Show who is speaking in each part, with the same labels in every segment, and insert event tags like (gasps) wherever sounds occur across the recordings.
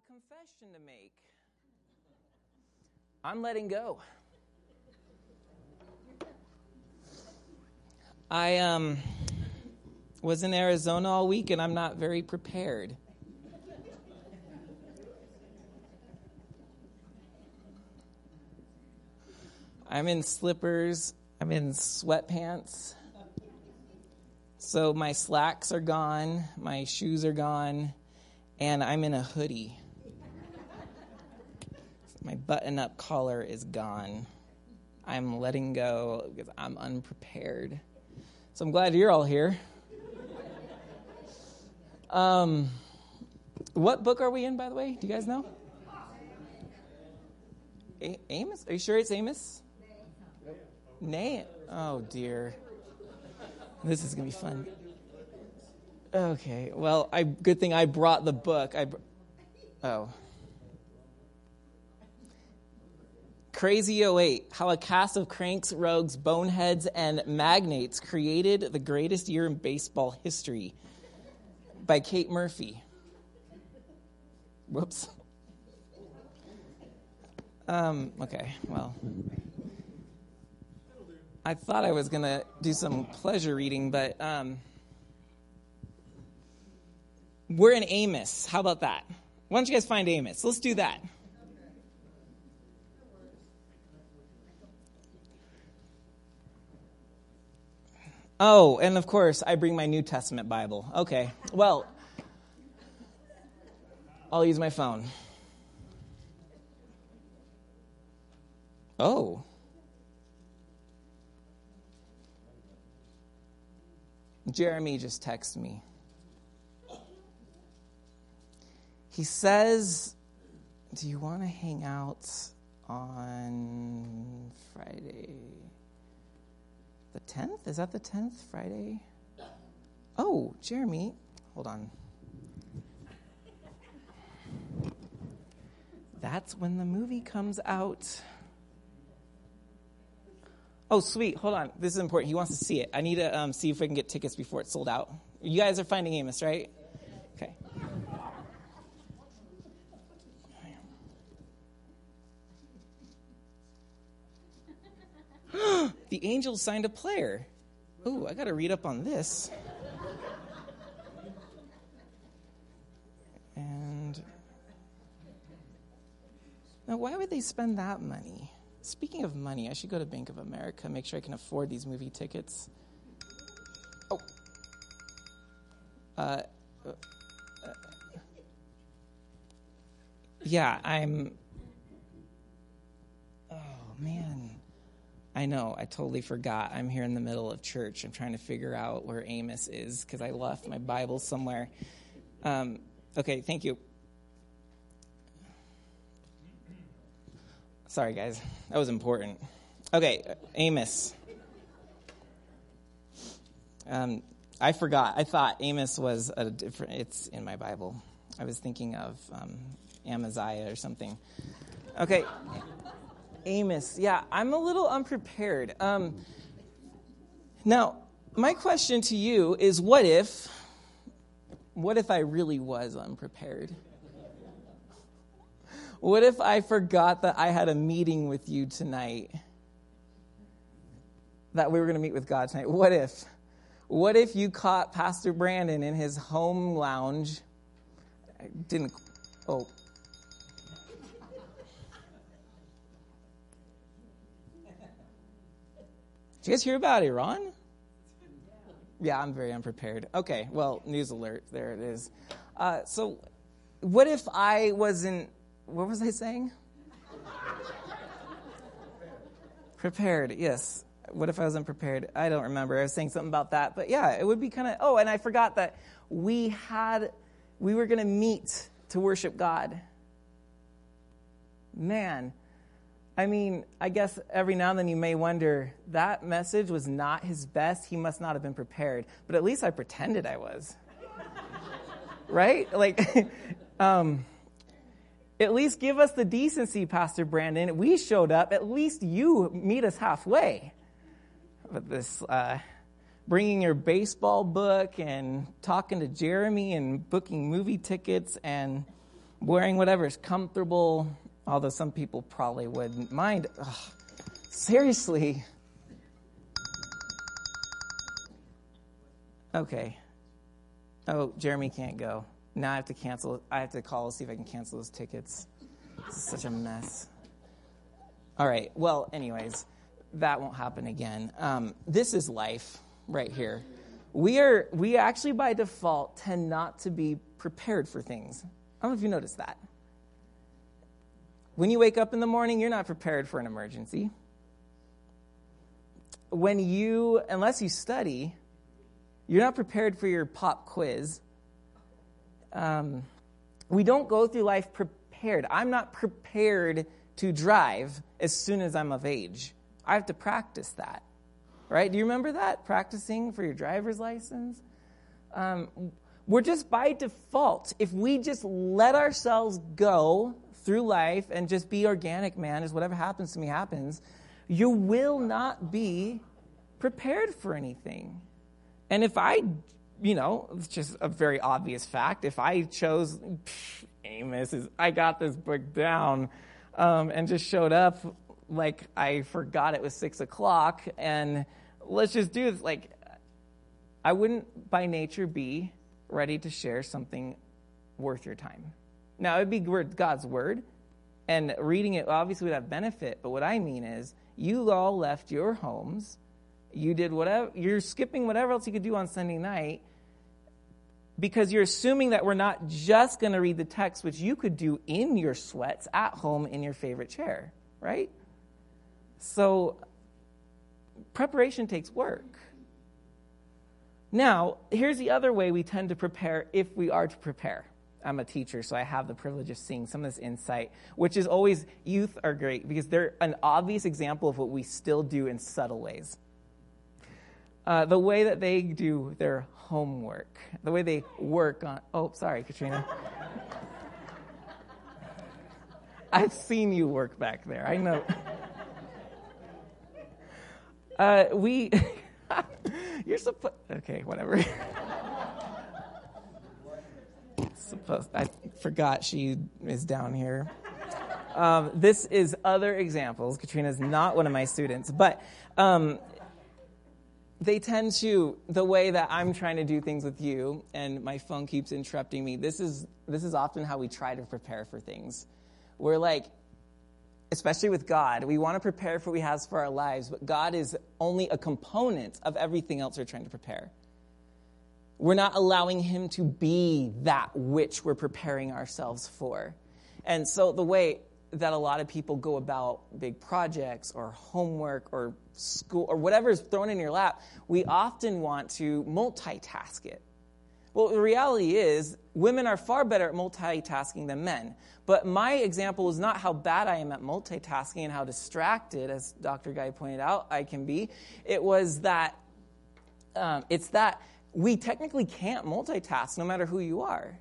Speaker 1: a confession to make. I'm letting go. I um, was in Arizona all week and I'm not very prepared. I'm in slippers, I'm in sweatpants. So my slacks are gone, my shoes are gone, and I'm in a hoodie. My button up collar is gone. I'm letting go because I'm unprepared. So I'm glad you're all here. Um, what book are we in, by the way? Do you guys know? A- Amos? Are you sure it's Amos? Nay. Oh, dear. This is going to be fun. Okay. Well, I good thing I brought the book. I br- Oh. Crazy 08 How a Cast of Cranks, Rogues, Boneheads, and Magnates Created the Greatest Year in Baseball History by Cait Murphy. Whoops. Um, okay, well. I thought I was going to do some pleasure reading, but um, we're in Amos. How about that? Why don't you guys find Amos? Let's do that. Oh, and of course, I bring my New Testament Bible. Okay, well, I'll use my phone. Oh. Jeremy just texted me. He says, Do you want to hang out on Friday? The 10th? Is that the 10th? Friday? Oh, Jeremy, hold on. That's when the movie comes out. Oh, sweet. Hold on. This is important. He wants to see it. I need to um, see if I can get tickets before it's sold out. You guys are finding Amos, right? Okay. The Angels signed a player. Ooh, I got to read up on this. And now, why would they spend that money? Speaking of money, I should go to Bank of America, make sure I can afford these movie tickets. Oh. Uh, uh, yeah, I'm. Oh, man. I know, I totally forgot. I'm here in the middle of church. I'm trying to figure out where Amos is because I left my Bible somewhere. Um, okay, thank you. Sorry, guys. That was important. Okay, Amos. Um, I forgot. I thought Amos was a different. It's in my Bible. I was thinking of um, Amaziah or something. Okay, Amos. Yeah, I'm a little unprepared. Um, now, my question to you is: What if? What if I really was unprepared? What if I forgot that I had a meeting with you tonight? That we were going to meet with God tonight? What if? What if you caught Pastor Brandon in his home lounge? I didn't. Oh. Did you guys hear about Iran? Yeah, I'm very unprepared. Okay, well, news alert. There it is. Uh, so, what if I wasn't what was I saying? prepared, yes. What if I wasn't prepared? I don't remember. I was saying something about that. But yeah, it would be kind of, oh, and I forgot that we had, we were going to meet to worship God. Man, I mean, I guess every now and then you may wonder that message was not his best. He must not have been prepared. But at least I pretended I was. (laughs) right? Like, (laughs) um, at least give us the decency, Pastor Brandon. We showed up. At least you meet us halfway. But this uh, bringing your baseball book and talking to Jeremy and booking movie tickets and wearing whatever is comfortable, although some people probably wouldn't mind. Ugh, seriously. Okay. Oh, Jeremy can't go. Now I have to cancel. I have to call see if I can cancel those tickets. Such a mess. All right. Well, anyways, that won't happen again. Um, this is life right here. We are we actually by default tend not to be prepared for things. I don't know if you noticed that. When you wake up in the morning, you're not prepared for an emergency. When you, unless you study, you're not prepared for your pop quiz. Um, we don't go through life prepared. I'm not prepared to drive as soon as I'm of age. I have to practice that. Right? Do you remember that? Practicing for your driver's license? Um, we're just by default, if we just let ourselves go through life and just be organic, man, is whatever happens to me happens, you will not be prepared for anything. And if I, you know, it's just a very obvious fact. If I chose, pff, Amos is, I got this book down, um, and just showed up like I forgot it was six o'clock, and let's just do this. Like, I wouldn't by nature be ready to share something worth your time. Now, it would be God's word, and reading it obviously would have benefit, but what I mean is, you all left your homes you did whatever, you're skipping whatever else you could do on Sunday night because you're assuming that we're not just going to read the text, which you could do in your sweats at home in your favorite chair, right? So, preparation takes work. Now, here's the other way we tend to prepare if we are to prepare. I'm a teacher, so I have the privilege of seeing some of this insight, which is always youth are great because they're an obvious example of what we still do in subtle ways uh, the way that they do their homework, the way they work on. Oh, sorry, Katrina. (laughs) I've seen you work back there. I know. (laughs) Uh, we, (laughs) you're supposed. Okay, whatever. Supposed. I forgot she is down here. Um, this is other examples. Katrina is not one of my students, but um, they tend to the way that i'm trying to do things with you and my phone keeps interrupting me this is this is often how we try to prepare for things we're like especially with god we want to prepare for what he has for our lives but god is only a component of everything else we're trying to prepare we're not allowing him to be that which we're preparing ourselves for and so the way that a lot of people go about big projects or homework or school or whatever is thrown in your lap, we often want to multitask it. Well, the reality is, women are far better at multitasking than men. But my example is not how bad I am at multitasking and how distracted, as Dr. Guy pointed out, I can be. It was that, um, it's that we technically can't multitask no matter who you are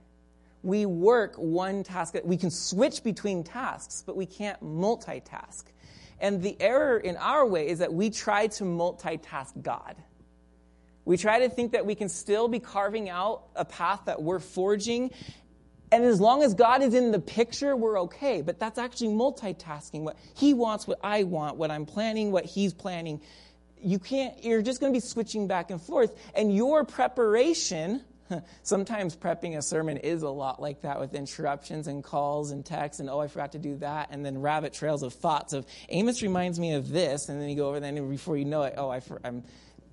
Speaker 1: we work one task. We can switch between tasks, but we can't multitask. And the error in our way is that we try to multitask God. We try to think that we can still be carving out a path that we're forging. And as long as God is in the picture, we're okay. But that's actually multitasking. What He wants, what I want, what I'm planning, what He's planning. You can't, you're just going to be switching back and forth. And your preparation (laughs) Sometimes prepping a sermon is a lot like that with interruptions and calls and texts and, oh, I forgot to do that. And then rabbit trails of thoughts of, Amos reminds me of this. And then you go over there and before you know it, oh, I am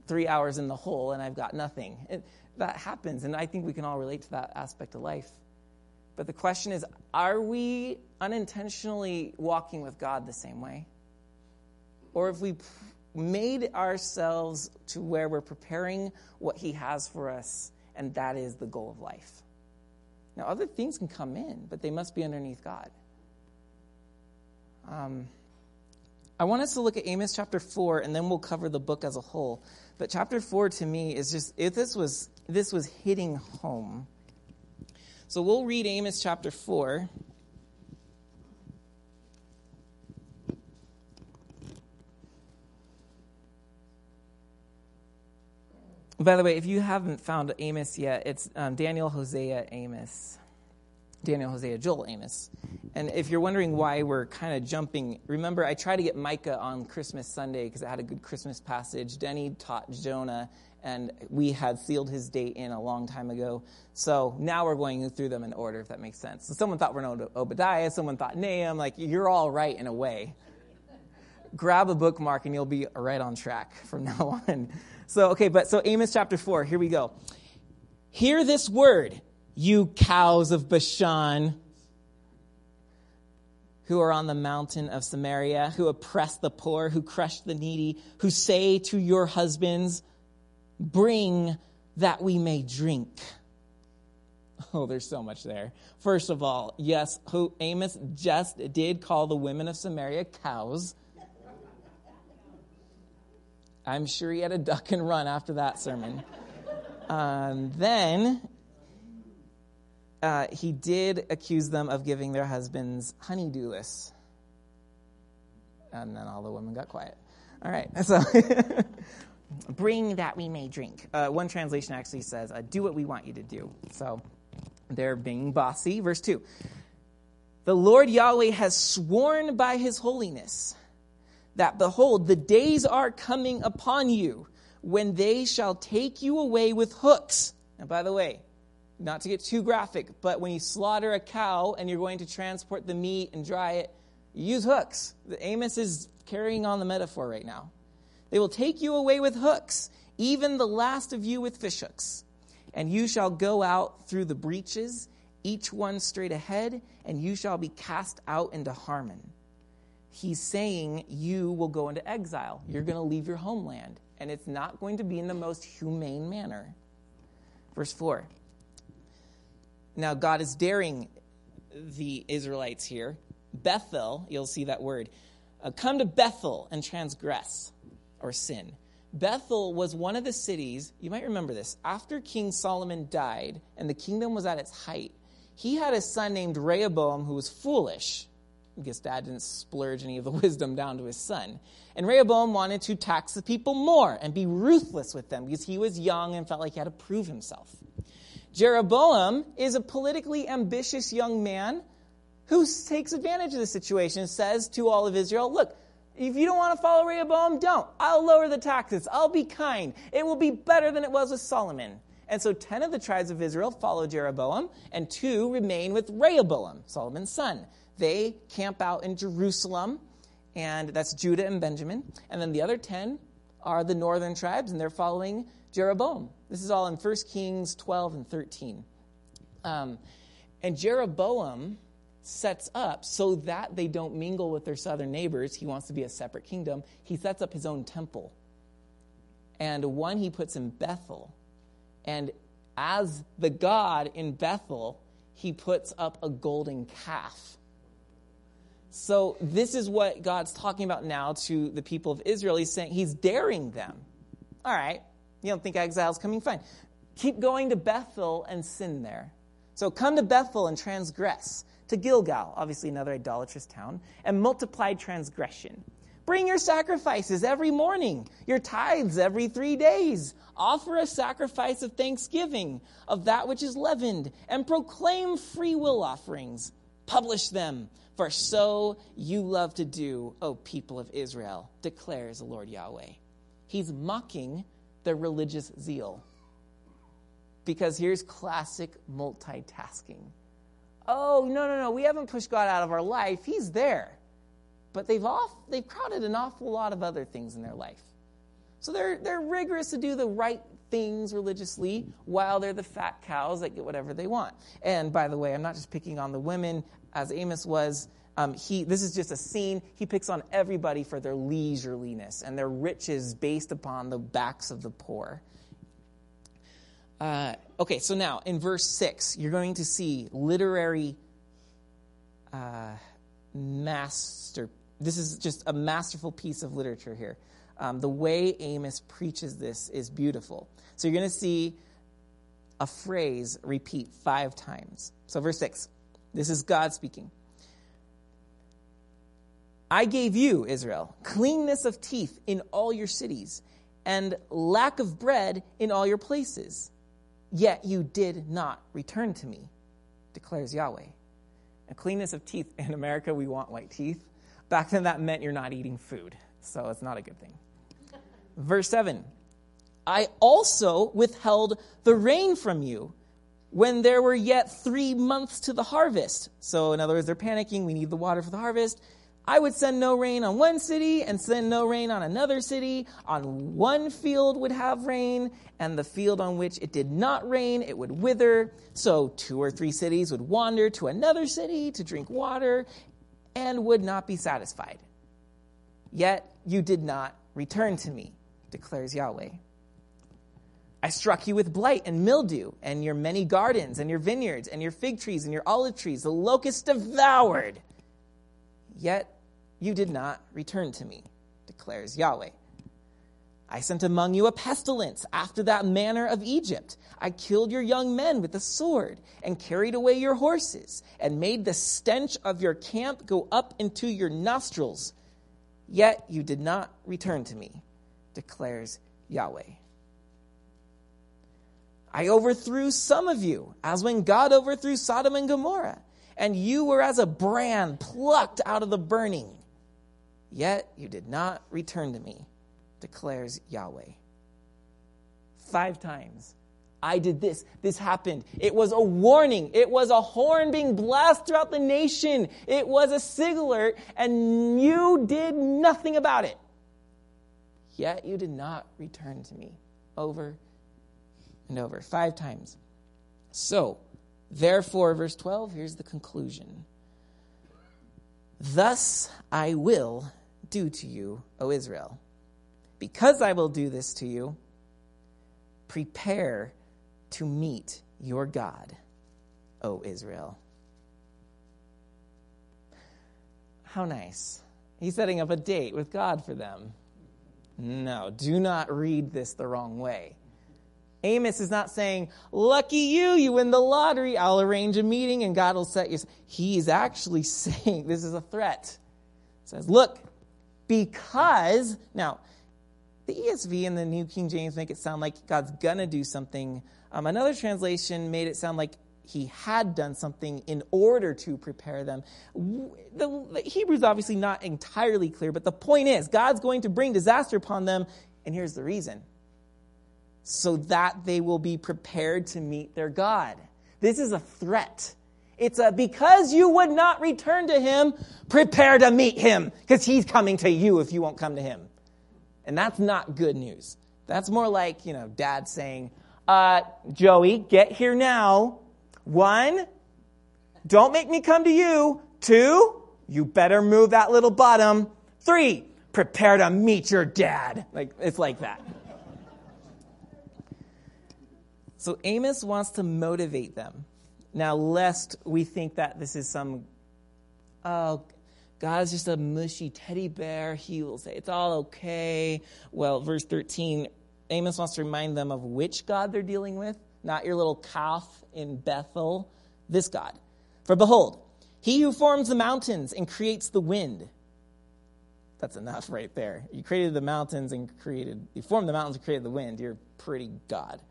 Speaker 1: three hours in the hole and I've got nothing. It, that happens. And I think we can all relate to that aspect of life. But the question is, are we unintentionally walking with God the same way? Or if we made ourselves to where we're preparing what He has for us and that is the goal of life. Now, other things can come in, but they must be underneath God. Um, I want us to look at Amos chapter 4, and then we'll cover the book as a whole. But chapter 4 to me is just, if this was, this was hitting home. So we'll read Amos chapter 4. By the way, if you haven't found Amos yet, it's um, Daniel, Hosea, Amos. Daniel, Hosea, Joel, Amos. And if you're wondering why we're kind of jumping, remember I tried to get Micah on Christmas Sunday because it had a good Christmas passage. Denny taught Jonah, and we had sealed his date in a long time ago. So now we're going through them in order, if that makes sense. So someone thought we're in Obadiah, someone thought Nahum. Like, you're all right in a way. Grab a bookmark and you'll be right on track from (laughs) now on. So, okay, but so Amos chapter 4, here we go. Hear this word, you cows of Bashan who are on the mountain of Samaria, who oppress the poor, who crush the needy, who say to your husbands, Bring that we may drink. Oh, there's so much there. First of all, yes, who Amos just did call the women of Samaria cows. I'm sure he had a duck and run after that sermon. Um, then uh, he did accuse them of giving their husbands honeydewless. And then all the women got quiet. All right, (laughs) so bring that we may drink. Uh, one translation actually says, uh, do what we want you to do. So they're being bossy. Verse 2 The Lord Yahweh has sworn by his holiness that, behold, the days are coming upon you when they shall take you away with hooks. And by the way, not to get too graphic, but when you slaughter a cow and you're going to transport the meat and dry it, you use hooks. Amos is carrying on the metaphor right now. They will take you away with hooks, even the last of you with fishhooks. And you shall go out through the breaches, each one straight ahead, and you shall be cast out into Harmon. He's saying you will go into exile. You're going to leave your homeland, and it's not going to be in the most humane manner. Verse 4 now, God is daring the Israelites here. Bethel, you'll see that word. Uh, come to Bethel and transgress or sin. Bethel was one of the cities, you might remember this, after King Solomon died and the kingdom was at its height, he had a son named Rehoboam who was foolish. Guess dad didn't splurge any of the (laughs) wisdom down to his son. And Rehoboam wanted to tax the people more and be ruthless with them because he was young and felt like he had to prove himself. Jeroboam is a politically ambitious young man who takes advantage of the situation and says to all of Israel, Look, if you don't want to follow Rehoboam, don't. I'll lower the taxes. I'll be kind. It will be better than it was with Solomon. And so 10 of the tribes of Israel follow Jeroboam, and two remain with Rehoboam, Solomon's son. They camp out in Jerusalem, and that's Judah and Benjamin. And then the other 10 are the northern tribes, and they're following Jeroboam. This is all in 1 Kings 12 and 13. Um, and Jeroboam sets up so that they don't mingle with their southern neighbors. He wants to be a separate kingdom. He sets up his own temple. And one he puts in Bethel. And as the God in Bethel, he puts up a golden calf. So, this is what God's talking about now to the people of Israel. He's saying, He's daring them. All right, you don't think exile's coming? Fine. Keep going to Bethel and sin there. So come to Bethel and transgress. To Gilgal, obviously another idolatrous town, and multiply transgression. Bring your sacrifices every morning, your tithes every three days. Offer a sacrifice of thanksgiving of that which is leavened, and proclaim free will offerings. Publish them, for so you love to do, O people of Israel, declares the Lord Yahweh. He's mocking their religious zeal. Because here's classic multitasking. Oh, no, no, no, we haven't pushed God out of our life. He's there. But they've, off, they've crowded an awful lot of other things in their life. So they're, they're rigorous to do the right things religiously while they're the fat cows that get whatever they want. And by the way, I'm not just picking on the women, as Amos was. Um, he, this is just a scene. He picks on everybody for their leisureliness and their riches based upon the backs of the poor. Uh, okay, so now in verse 6, you're going to see literary uh, master. This is just a masterful piece of literature here. Um, the way Amos preaches this is beautiful. So you're going to see a phrase repeat five times. So, verse 6, this is God speaking. I gave you, Israel, cleanness of teeth in all your cities, and lack of bread in all your places. Yet you did not return to me, declares Yahweh. And cleanness of teeth. In America, we want white teeth. Back then, that meant you're not eating food. So it's not a good thing. Verse 7 I also withheld the rain from you when there were yet three months to the harvest. So, in other words, they're panicking. We need the water for the harvest. I would send no rain on one city and send no rain on another city. On one field would have rain, and the field on which it did not rain, it would wither. So two or three cities would wander to another city to drink water and would not be satisfied. Yet you did not return to me, declares Yahweh. I struck you with blight and mildew, and your many gardens, and your vineyards, and your fig trees, and your olive trees, the locusts devoured. Yet you did not return to me, declares Yahweh. I sent among you a pestilence after that manner of Egypt. I killed your young men with the sword and carried away your horses and made the stench of your camp go up into your nostrils. Yet you did not return to me, declares Yahweh. I overthrew some of you, as when God overthrew Sodom and Gomorrah, and you were as a brand plucked out of the burning. Yet you did not return to me, declares Yahweh. Five times. I did this. This happened. It was a warning. It was a horn being blasted throughout the nation. It was a sig alert, and you did nothing about it. Yet you did not return to me. Over and over. Five times. So, therefore, verse 12, here's the conclusion. Thus I will do to you, O Israel. Because I will do this to you, prepare to meet your God, O Israel. How nice. He's setting up a date with God for them. No, do not read this the wrong way. Amos is not saying, Lucky you, you win the lottery, I'll arrange a meeting and God will set you. He's actually (laughs) saying, This is a threat. He says, Look, because, (laughs) now, the ESV and the New King James make it sound like God's to do something. Um, another translation made it sound like he had done something in order to prepare them. The, the Hebrew's obviously not entirely clear, but the point is, God's going to bring disaster upon them, and here's the reason so that they will be prepared to meet their God. This is a threat. It's a because you would not return to him, prepare to meet him because he's coming to you if you won't come to him. And that's not good news. That's more like, you know, dad saying, uh, Joey, get here now. One, don't make me come to you. Two, you better move that little bottom. Three, prepare to meet your dad. Like, it's like that. So Amos wants to motivate them. Now, lest we think that this is some, oh, God is just a mushy teddy bear. He will say, it's all okay. Well, verse 13, Amos wants to remind them of which God they're dealing with, not your little calf in Bethel, this God. For behold, he who forms the mountains and creates the wind. That's enough right there. You created the mountains and created, you formed the mountains and created the wind. You're pretty God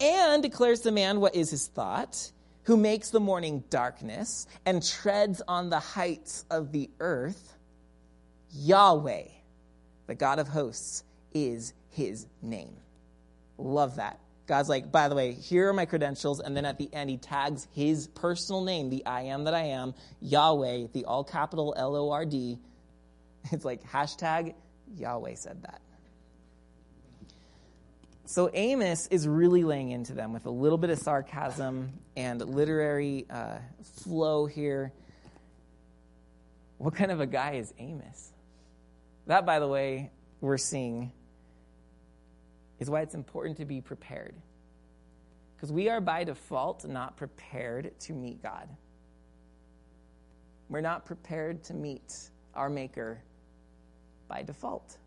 Speaker 1: and declares to man what is his thought, who makes the morning darkness and treads on the heights of the earth. Yahweh, the God of hosts, is his name. Love that. God's like, by the way, here are my credentials. And then at the end, he tags his personal name, the I am that I am, Yahweh, the all capital L O R D. It's like hashtag Yahweh said that. So Amos is really laying into them with a little bit of sarcasm and literary uh, flow here. What kind of a guy is Amos? That, by the way, we're seeing is why it's important to be prepared. Because we are by default not prepared to meet God. We're not prepared to meet our Maker by default.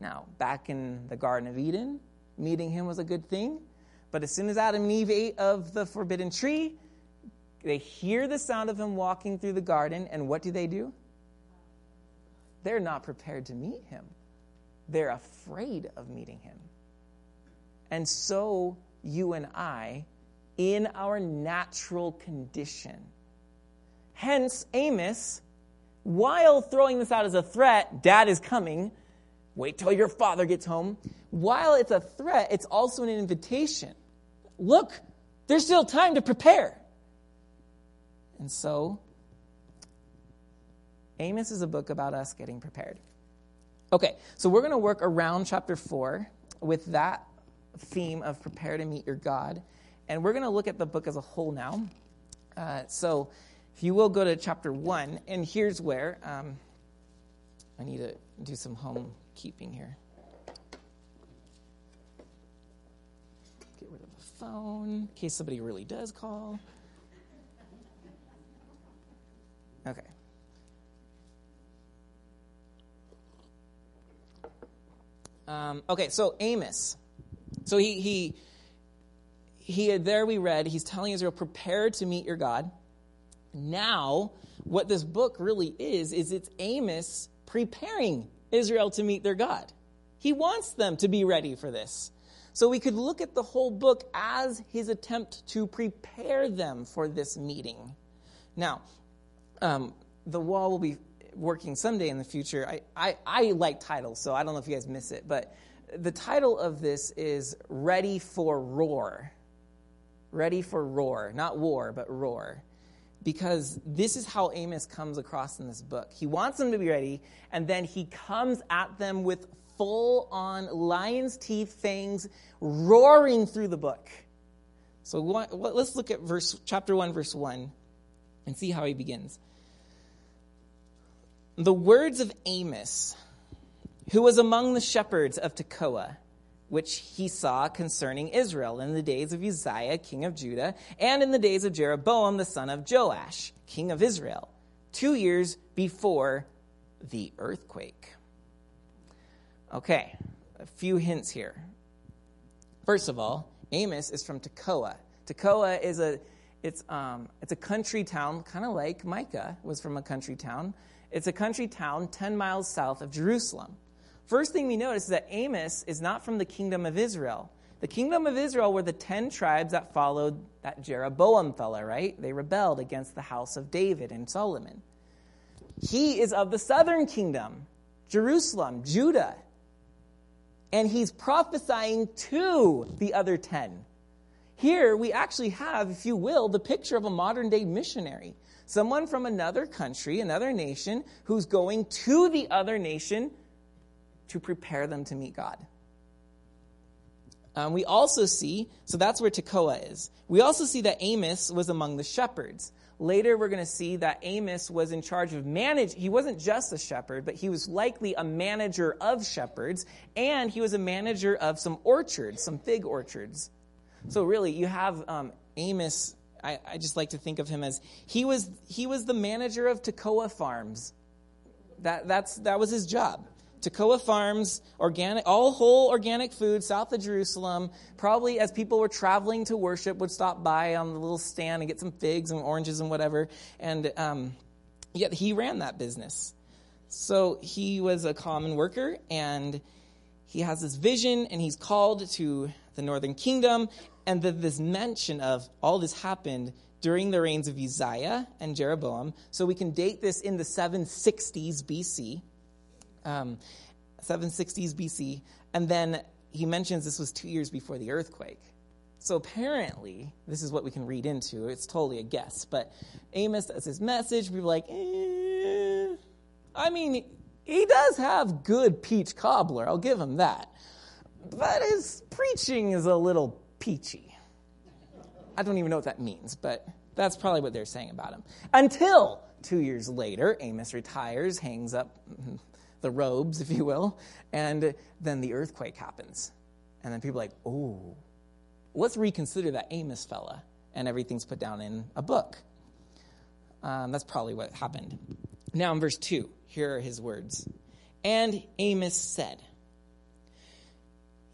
Speaker 1: Now, back in the Garden of Eden, meeting him was a good thing. But as soon as Adam and Eve ate of the forbidden tree, they hear the sound of him walking through the garden, and what do they do? They're not prepared to meet him. They're afraid of meeting him. And so, you and I, in our natural condition. Hence, Amos, while throwing this out as a threat, dad is coming, wait till your father gets home. While it's a threat, it's also an invitation. Look, there's still time to prepare. And so, Amos is a book about us getting prepared. Okay, so we're going to work around chapter 4 with that theme of prepare to meet your God. And we're going to look at the book as a whole now. Uh, so, if you will go to chapter 1, and here's where um, I need to do some home keeping here. Get rid of the phone in case somebody really does call. Okay. Um, okay, so Amos. So he, he, he, there we read, he's telling Israel, prepare to meet your God. Now, what this book really is, is it's Amos preparing Israel to meet their God. He wants them to be ready for this. So we could look at the whole book as his attempt to prepare them for this meeting. Now, um, the wall will be working someday in the future. I, I, I like titles, so I don't know if you guys miss it, but the title of this is Ready for Roar. Ready for Roar. Not war, but roar. Because this is how Amos comes across in this book. He wants them to be ready, and then he comes at them with full on lion's teeth fangs roaring through the book. So let's look at verse chapter 1 verse 1 and see how he begins. The words of Amos, who was among the shepherds of Tekoa, which he saw concerning Israel in the days of Uzziah, king of Judah, and in the days of Jeroboam, the son of Joash, king of Israel, two years before the earthquake. Okay, a few hints here. First of all, Amos is from Tekoa. Tekoa is a it's um, it's a country town, kind of like Micah was from a country town. It's a country town 10 miles south of Jerusalem. First thing we notice is that Amos is not from the kingdom of Israel. The kingdom of Israel were the 10 tribes that followed that Jeroboam fella, right? They rebelled against the house of David and Solomon. He is of the southern kingdom, Jerusalem, Judah. And he's prophesying to the other 10. Here we actually have, if you will, the picture of a modern day missionary. Someone from another country, another nation, who's going to the other nation to prepare them to meet God. Um, we also see, so that's where Tekoa is. We also see that Amos was among the shepherds. Later, we're going to see that Amos was in charge of manage. He wasn't just a shepherd, but he was likely a manager of shepherds, and he was a manager of some orchards, some fig orchards. So really, you have um, Amos I, I just like to think of him as he was he was the manager of Tekoa Farms. That that's that was his job. Tekoa Farms, organic, all whole organic food south of Jerusalem. Probably as people were traveling to worship, would stop by on the little stand and get some figs and oranges and whatever. And um, yet he ran that business. So he was a common worker and he has this vision and he's called to the northern kingdom and that this mention of all this happened during the reigns of Uzziah and Jeroboam. So we can date this in the 760s BC. Um, 760s BC. And then he mentions this was two years before the earthquake. So apparently, this is what we can read into. It's totally a guess. But Amos does his message. People like, eh. I mean, he does have good peach cobbler. I'll give him that. But his preaching is a little peachy. I don't even know what that means, but that's probably what they're saying about him. Until two years later, Amos retires, hangs up the robes, (laughs) if you will, and then the earthquake happens. And then people are like, oh, let's reconsider that Amos fella. And everything's put down in a book. Um, that's probably what happened. Now, in verse 2, here are his words. And Amos said,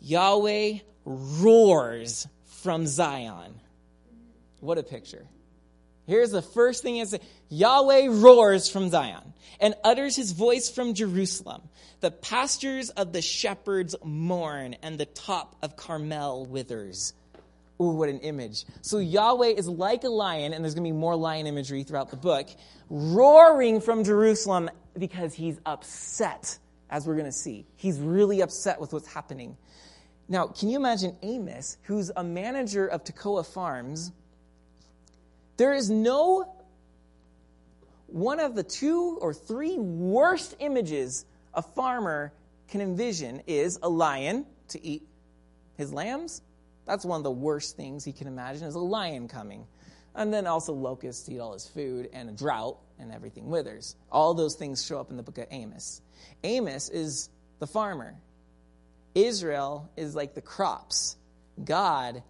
Speaker 1: Yahweh roars from Zion. What a picture. Here's the first thing is Yahweh roars from Zion and utters his voice from Jerusalem. The pastures of the shepherds mourn and the top of Carmel withers. Ooh, what an image. So Yahweh is like a lion, and there's going to be more lion imagery throughout the book, roaring from Jerusalem because he's upset, as we're going to see. He's really upset with what's happening. Now, can you imagine Amos, who's a manager of Tekoa Farms? There is no one of the two or three worst images a farmer can envision is a lion to eat his lambs. That's one of the worst things he can imagine is a lion coming. And then also locusts eat all his food and a drought and everything withers. All those things show up in the book of Amos. Amos is the farmer. Israel is like the crops. God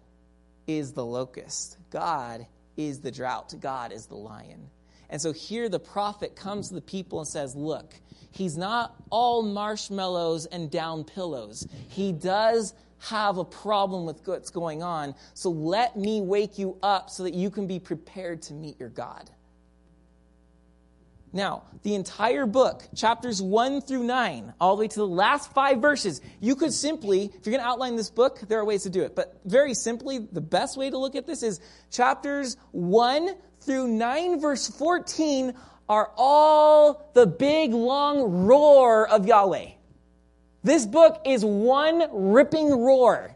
Speaker 1: is the locust. God is the drought. God is the lion. And so here the prophet comes to the people and says, Look, he's not all marshmallows and down pillows. He does have a problem with what's going on. So let me wake you up so that you can be prepared to meet your God. Now, the entire book, chapters 1 through 9, all the way to the last five verses, you could simply, if you're going to outline this book, there are ways to do it. But very simply, the best way to look at this is chapters 1 through 9, verse 14, are all the big, long roar of Yahweh. This book is one ripping roar.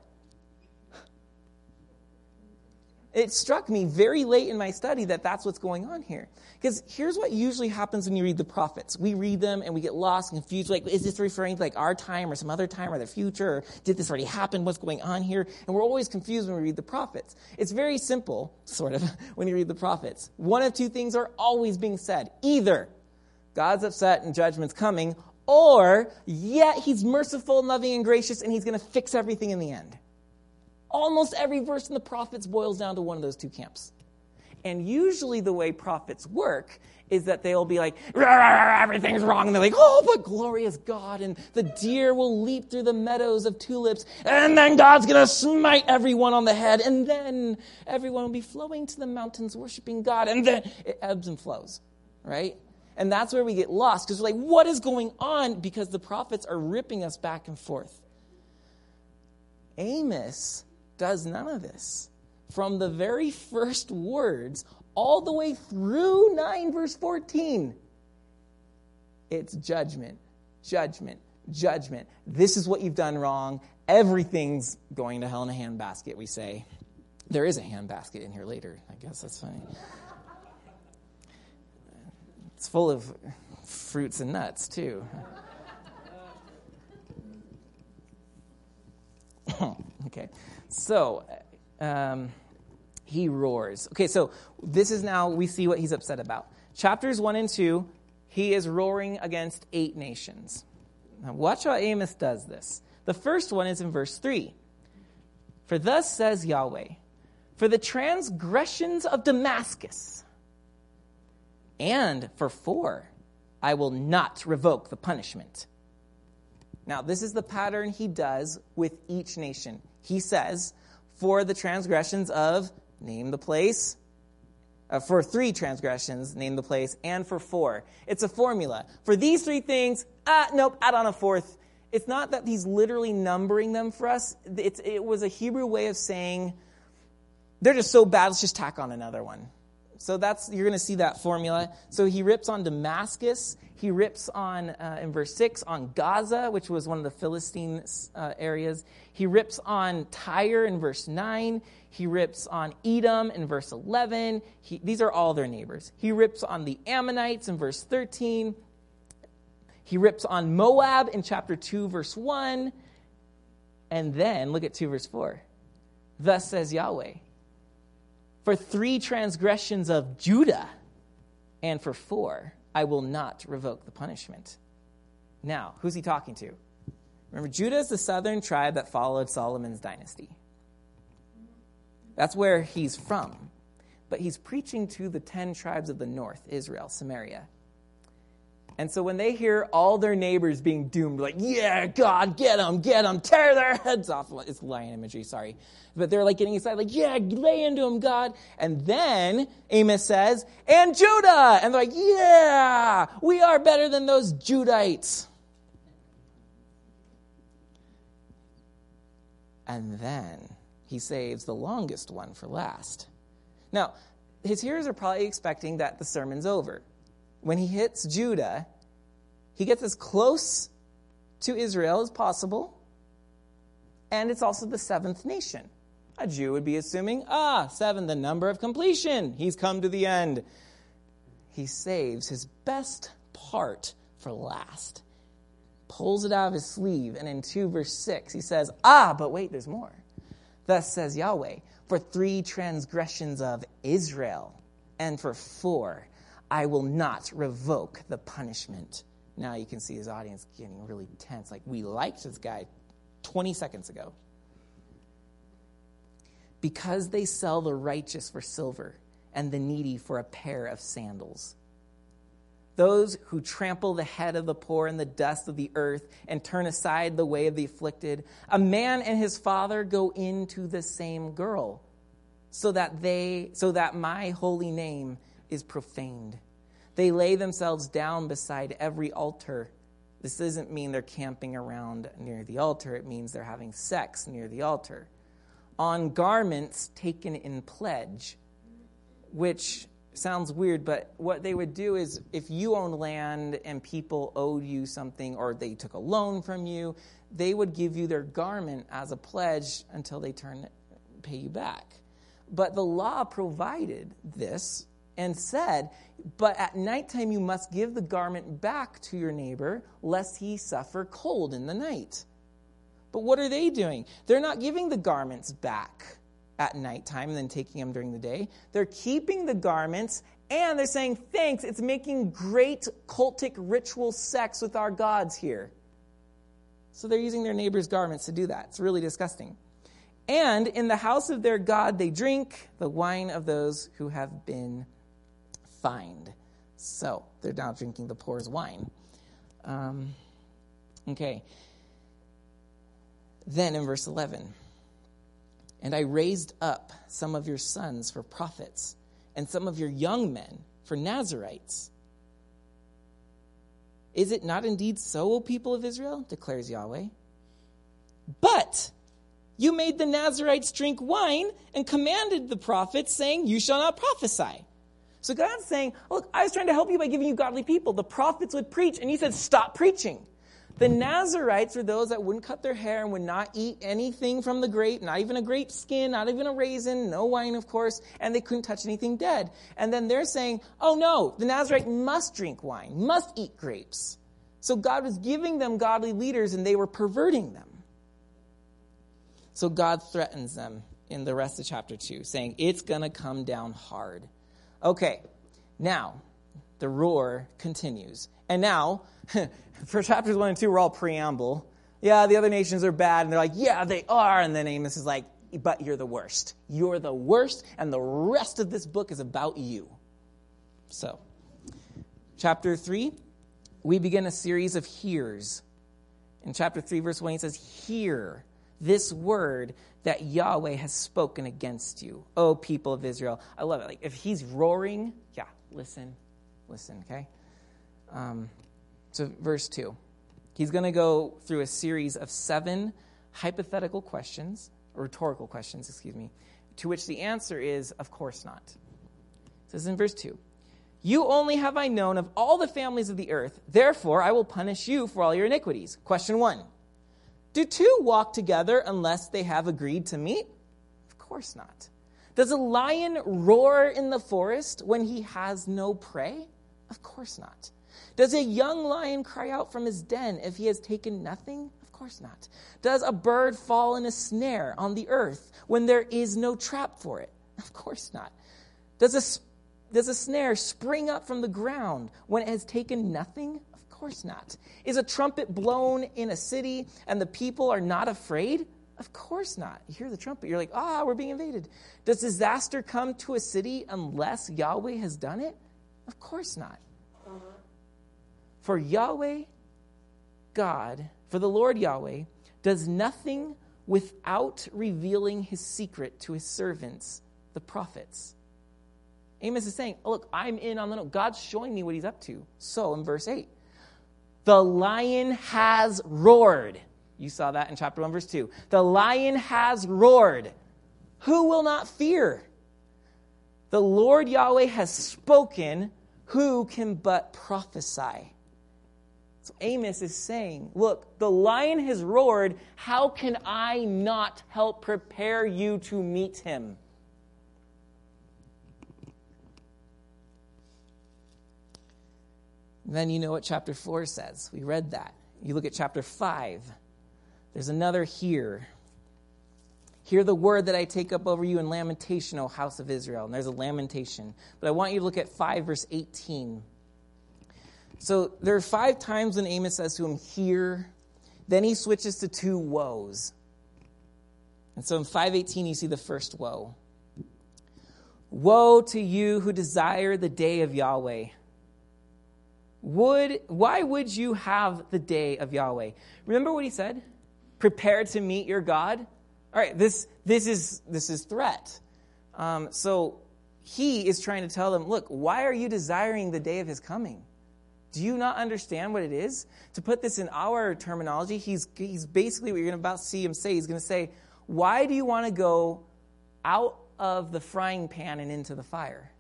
Speaker 1: It struck me very late in my study that that's what's going on here. Because here's what usually happens when you read the prophets. We read them and we get lost and confused. Like, is this referring to like our time or some other time or the future? Or did this already happen? What's going on here? And we're always confused when we read the prophets. It's very simple, sort of, (laughs) when you read the prophets. One of two things are always being said. Either God's upset and judgment's coming, or yet he's merciful, loving, and gracious, and he's going to fix everything in the end. Almost every verse in the prophets boils down to one of those two camps. And usually the way prophets work is that they'll be like, everything's wrong. And they're like, oh, but glorious God. And the deer will leap through the meadows of tulips. And then God's going to smite everyone on the head. And then everyone will be flowing to the mountains worshiping God. And then it ebbs and flows, right? And that's where we get lost because we're like, what is going on? Because the prophets are ripping us back and forth. Amos does none of this from the very first words all the way through 9 verse 14. It's judgment, judgment, judgment. This is what you've done wrong. Everything's going to hell in a handbasket, we say. There is a handbasket in here later. I guess that's funny. It's full of fruits and nuts, too. (laughs) okay. So, um, he roars. Okay, so this is now, we see what he's upset about. Chapters 1 and 2, he is roaring against eight nations. Now, watch how Amos does this. The first one is in verse 3. For thus says Yahweh, for the transgressions of Damascus, and for four, I will not revoke the punishment. Now, this is the pattern he does with each nation. He says, for the transgressions of, name the place, uh, for three transgressions, name the place, and for four. It's a formula. For these three things, ah, nope, add on a fourth. It's not that he's literally numbering them for us. It's, it was a Hebrew way of saying, they're just so bad, let's just tack on another one. So that's you're going to see that formula. So he rips on Damascus. He rips on uh, in verse six on Gaza, which was one of the Philistine uh, areas. He rips on Tyre in verse nine. He rips on Edom in verse eleven. He, these are all their neighbors. He rips on the Ammonites in verse thirteen. He rips on Moab in chapter two, verse one. And then look at two, verse four. Thus says Yahweh for three transgressions of Judah, and for four, I will not revoke the punishment. Now, who's he talking to? Remember, Judah is the southern tribe that followed Solomon's dynasty. That's where he's from. But he's preaching to the ten tribes of the north, Israel, Samaria. And so when they hear all their neighbors being doomed, like, yeah, God, get them, get them, tear their heads off. It's lion imagery, sorry. But they're like getting excited, like, yeah, lay into them, God. And then Amos says, and Judah. And they're like, yeah, we are better than those Judites. And then he saves the longest one for last. Now, his hearers are probably expecting that the sermon's over. When he hits Judah, he gets as close to Israel as possible, and it's also the seventh nation. A Jew would be assuming, ah, seven, the number of completion. He's come to the end. He saves his best part for last, pulls it out of his sleeve, and in 2 verse 6, he says, ah, but wait, there's more. Thus says Yahweh, for three transgressions of Israel, and for four, I will not revoke the punishment. Now you can see his audience getting really tense. Like, we liked this guy 20 seconds ago. Because they sell the righteous for silver and the needy for a pair of sandals. Those who trample the head of the poor in the dust of the earth and turn aside the way of the afflicted. A man and his father go into the same girl, so that they so that my holy name is profaned. They lay themselves down beside every altar. This doesn't mean they're camping around near the altar, it means they're having sex near the altar. On garments taken in pledge, which sounds weird, but what they would do is if you own land and people owed you something or they took a loan from you, they would give you their garment as a pledge until they turn pay you back. But the law provided this and said, But at nighttime you must give the garment back to your neighbor, lest he suffer cold in the night. But what are they doing? They're not giving the garments back at nighttime and then taking them during the day. They're keeping the garments and they're saying, Thanks, it's making great cultic ritual sex with our gods here. So they're using their neighbor's garments to do that. It's really disgusting. And in the house of their God, they drink the wine of those who have been fined. So they're now drinking the poor's wine. Um, okay. Then in verse 11, and I raised up some of your sons for prophets, and some of your young men for Nazarites. Is it not indeed so, O people of Israel? declares Yahweh. But you made the Nazarites drink wine and commanded the prophets, saying, You shall not prophesy. So God's saying, Look, I was trying to help you by giving you godly people. The prophets would preach, and He said, Stop preaching. The Nazarites were those that wouldn't cut their hair and would not eat anything from the grape, not even a grape skin, not even a raisin, no wine, of course, and they couldn't touch anything dead. And then they're saying, oh no, the Nazarite must drink wine, must eat grapes. So God was giving them godly leaders and they were perverting them. So God threatens them in the rest of chapter 2, saying, it's going to come down hard. Okay, now the roar continues. And now, (laughs) for chapters 1 and 2, we're all preamble. Yeah, the other nations are bad. And they're like, yeah, they are. And then Amos is like, but you're the worst. You're the worst. And the rest of this book is about you. So, chapter 3, we begin a series of hears. In chapter 3, verse 1, he says, Hear this word that Yahweh has spoken against you, O people of Israel. I love it. Like if he's roaring, yeah, listen, listen, okay? Um, so, verse 2. He's going to go through a series of seven hypothetical questions, rhetorical questions, excuse me, to which the answer is, of course not. It says in verse 2 You only have I known of all the families of the earth, therefore I will punish you for all your iniquities. Question 1 do two walk together unless they have agreed to meet? Of course not. Does a lion roar in the forest when he has no prey? Of course not. Does a young lion cry out from his den if he has taken nothing? Of course not. Does a bird fall in a snare on the earth when there is no trap for it? Of course not. Does a, does a snare spring up from the ground when it has taken nothing? Course not. Is a trumpet blown in a city and the people are not afraid? Of course not. You hear the trumpet, you're like, ah, we're being invaded. Does disaster come to a city unless Yahweh has done it? Of course not. For Yahweh, God, for the Lord Yahweh, does nothing without revealing his secret to his servants, the prophets. Amos is saying, Look, I'm in on the note. God's showing me what he's up to. So, in verse 8, the lion has roared. You saw that in chapter 1, verse 2. The lion has roared. who will not fear? The Lord Yahweh has spoken, who can but prophesy? So Amos is saying, Look, the lion has roared. How can I not help prepare you to meet him? Then you know what chapter 4 says. We read that. You look at chapter 5. There's another here. Hear the word that I take up over you in lamentation, O house of Israel. And there's a lamentation. But I want you to look at 5, verse 18. So there are five times when Amos says to him, Hear. Then he switches to two woes. And so in 518, you see the first woe. Woe to you who desire the day of Yahweh. Would, why would you have the day of Yahweh? Remember what he said? Prepare to meet your God. All right, this, this, is, this is threat. Um, so he is trying to tell them, look, why are you desiring the day of his coming? Do you not understand what it is? To put this in our terminology, he's, he's basically what you're going to about see him say. He's going to say, why do you want to go out of the frying pan and into the fire?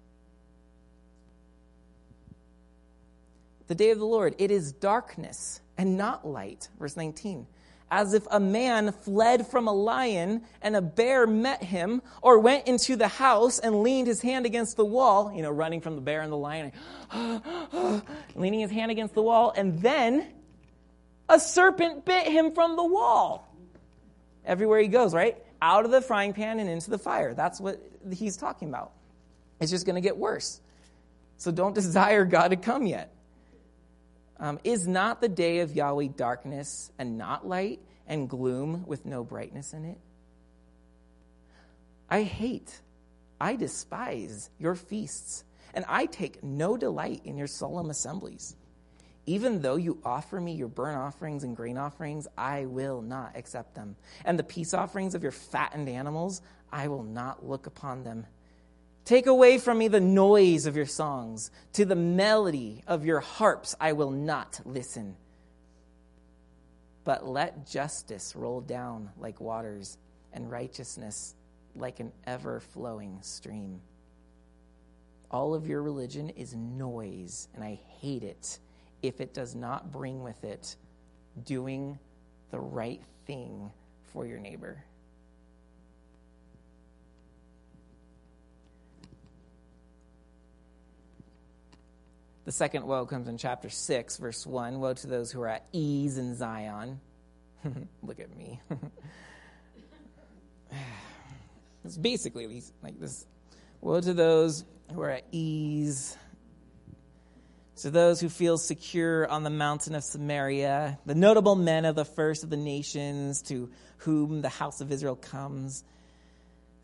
Speaker 1: The day of the Lord. It is darkness and not light. Verse 19. As if a man fled from a lion and a bear met him, or went into the house and leaned his hand against the wall, you know, running from the bear and the lion, (gasps) leaning his hand against the wall, and then a serpent bit him from the wall. Everywhere he goes, right? Out of the frying pan and into the fire. That's what he's talking about. It's just going to get worse. So don't (laughs) desire God to come yet. Um, is not the day of Yahweh darkness and not light and gloom with no brightness in it? I hate, I despise your feasts, and I take no delight in your solemn assemblies. Even though you offer me your burnt offerings and grain offerings, I will not accept them. And the peace offerings of your fattened animals, I will not look upon them. Take away from me the noise of your songs. To the melody of your harps I will not listen. But let justice roll down like waters, and righteousness like an ever flowing stream. All of your religion is noise, and I hate it if it does not bring with it doing the right thing for your neighbor. The second woe comes in chapter 6, verse 1. Woe to those who are at ease in Zion. (laughs) Look at me. (sighs) it's basically like this Woe to those who are at ease. To those who feel secure on the mountain of Samaria, the notable men of the first of the nations to whom the house of Israel comes.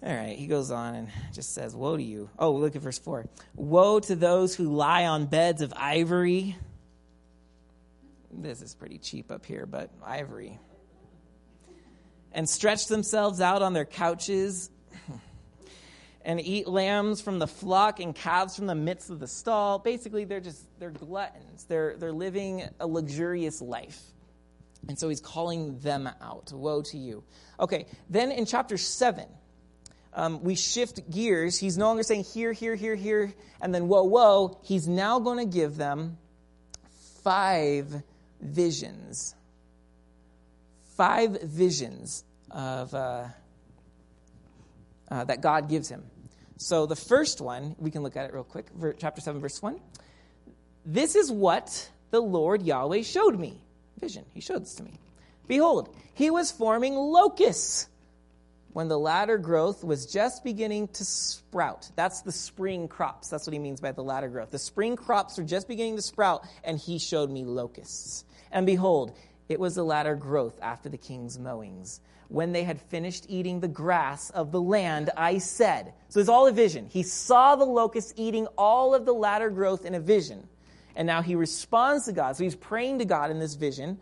Speaker 1: All right, he goes on and just says, Woe to you. Oh, look at verse 4. Woe to those who lie on beds of ivory. This is pretty cheap up here, but ivory. And stretch themselves out on their couches (laughs) and eat lambs from the flock and calves from the midst of the stall. Basically, they're just, they're gluttons. They're, they're living a luxurious life. And so he's calling them out. Woe to you. Okay, then in chapter 7, um, we shift gears. He's no longer saying hear, hear, hear, hear, and then woe, woe. He's now going to give them five visions. Five visions of uh, uh, that God gives him. So the first one, we can look at it real quick. Chapter 7, verse 1. This is what the Lord Yahweh showed me. Vision. He showed this to me. Behold, he was forming locusts when the latter growth was just beginning to sprout. That's the spring crops. That's what he means by the latter growth. The spring crops are just beginning to sprout, and he showed me locusts. And behold, it was the latter growth after the king's mowings. When they had finished eating the grass of the land, I said, so it's all a vision. He saw the locusts eating all of the latter growth in a vision. And now he responds to God. So he's praying to God in this vision.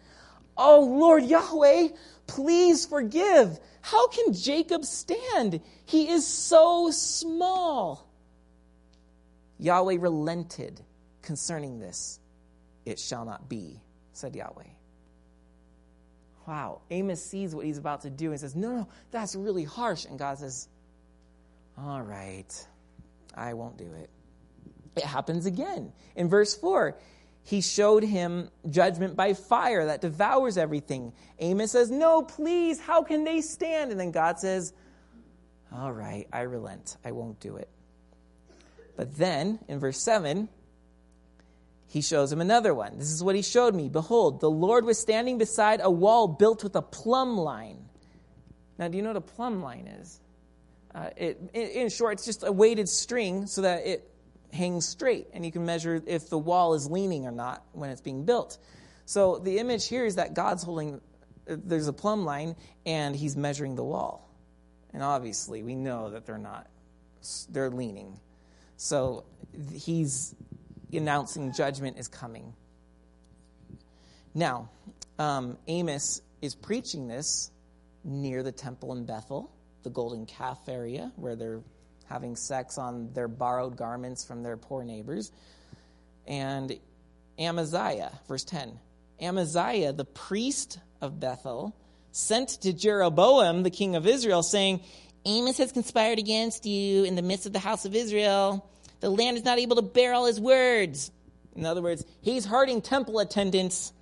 Speaker 1: Oh, Lord Yahweh, please forgive. How can Jacob stand? He is so small. Yahweh relented concerning this. It shall not be, said Yahweh. Wow. Amos sees what he's about to do and says, No, no, that's really harsh. And God says, All right, I won't do it. It happens again. In verse 4, he showed him judgment by fire that devours everything. Amos says, No, please, how can they stand? And then God says, All right, I relent. I won't do it. But then in verse 7, he shows him another one. This is what he showed me. Behold, the Lord was standing beside a wall built with a plumb line. Now, do you know what a plumb line is? Uh, it, in short, it's just a weighted string so that it hangs straight, and you can measure if the wall is leaning or not when it's being built. So the image here is that God's holding, there's a plumb line, and he's measuring the wall. And obviously, we know that they're not, they're leaning. So he's announcing judgment is coming. Now, um, Amos is preaching this near the temple in Bethel, the golden calf area, where they're having sex on their borrowed garments from their poor neighbors. And Amaziah, verse 10 Amaziah, the priest of Bethel, sent to Jeroboam, the king of Israel, saying, Amos has conspired against you in the midst of the house of Israel. The land is not able to bear all his words. In other words, he's hurting temple attendants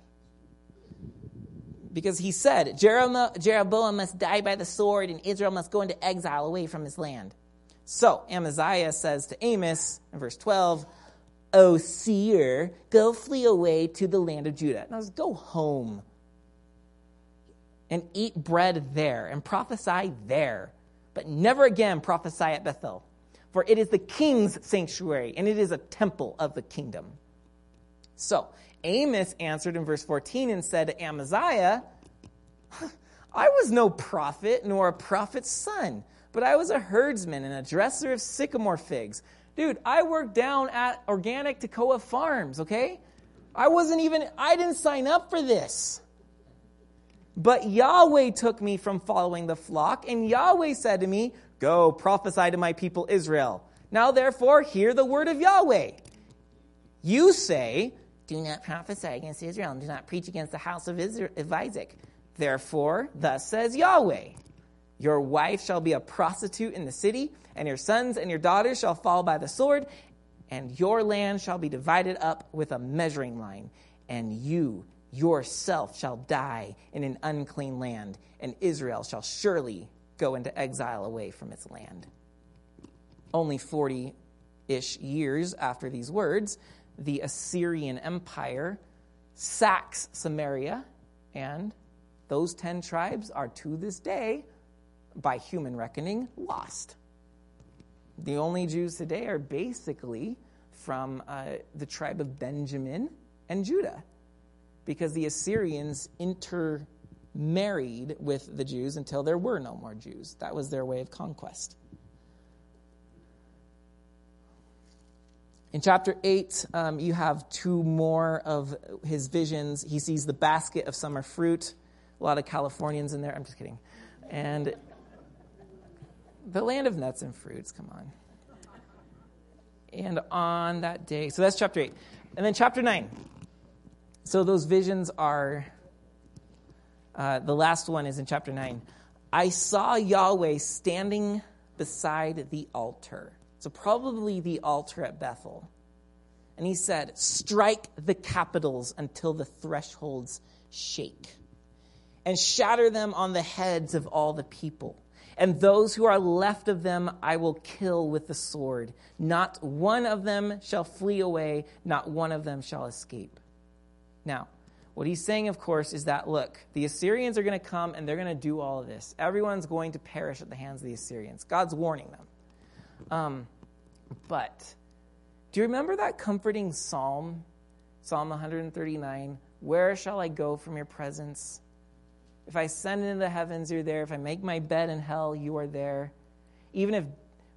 Speaker 1: because he said, Jeroboam must die by the sword and Israel must go into exile away from his land. So Amaziah says to Amos in verse 12, O seer, go flee away to the land of Judah. Now go home and eat bread there and prophesy there, but never again prophesy at Bethel, for it is the king's sanctuary and it is a temple of the kingdom. So Amos answered in verse 14 and said to Amaziah, I was no prophet nor a prophet's son but I was a herdsman and a dresser of sycamore figs. Dude, I worked down at Organic Tekoa Farms, okay? I wasn't even, I didn't sign up for this. But Yahweh took me from following the flock, and Yahweh said to me, Go prophesy to my people Israel. Now, therefore, hear the word of Yahweh. You say, Do not prophesy against Israel, and do not preach against the house of Isaac. Therefore, thus says Yahweh your wife shall be a prostitute in the city, and your sons and your daughters shall fall by the sword, and your land shall be divided up with a measuring line, and you yourself shall die in an unclean land, and Israel shall surely go into exile away from its land. Only 40 ish years after these words, the Assyrian Empire sacks Samaria, and those 10 tribes are to this day by human reckoning, lost. The only Jews today are basically from uh, the tribe of Benjamin and Judah, because the Assyrians intermarried with the Jews until there were no more Jews. That was their way of conquest. In chapter 8, um, you have two more of his visions. He sees the basket of summer fruit. A lot of Californians in there. I'm just kidding. And the land of nuts and fruits, come on. And on that day, so that's chapter 8. And then chapter 9. So those visions are, uh, the last one is in chapter 9. I saw Yahweh standing beside the altar. So probably the altar at Bethel. And he said, Strike the capitals until the thresholds shake, and shatter them on the heads of all the people and those who are left of them I will kill with the sword. Not one of them shall flee away, not one of them shall escape. Now, what he's saying, of course, is that look, the Assyrians are going to come and they're going to do all of this. Everyone's going to perish at the hands of the Assyrians. God's warning them. Um, but do you remember that comforting psalm, Psalm 139? Where shall I go from your presence? If I ascend into the heavens, you're there. If I make my bed in hell, you are there. Even if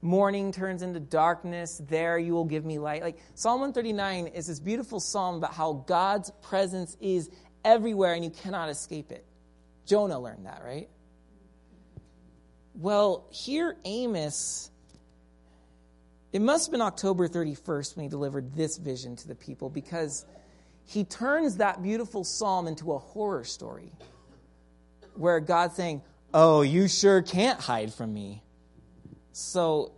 Speaker 1: morning turns into darkness, there you will give me light. Like Psalm 139 is this beautiful psalm about how God's presence is everywhere and you cannot escape it. Jonah learned that, right? Well, here Amos, it must have been October 31st when he delivered this vision to the people because he turns that beautiful psalm into a horror story where God's saying, Oh, you sure can't hide from me. So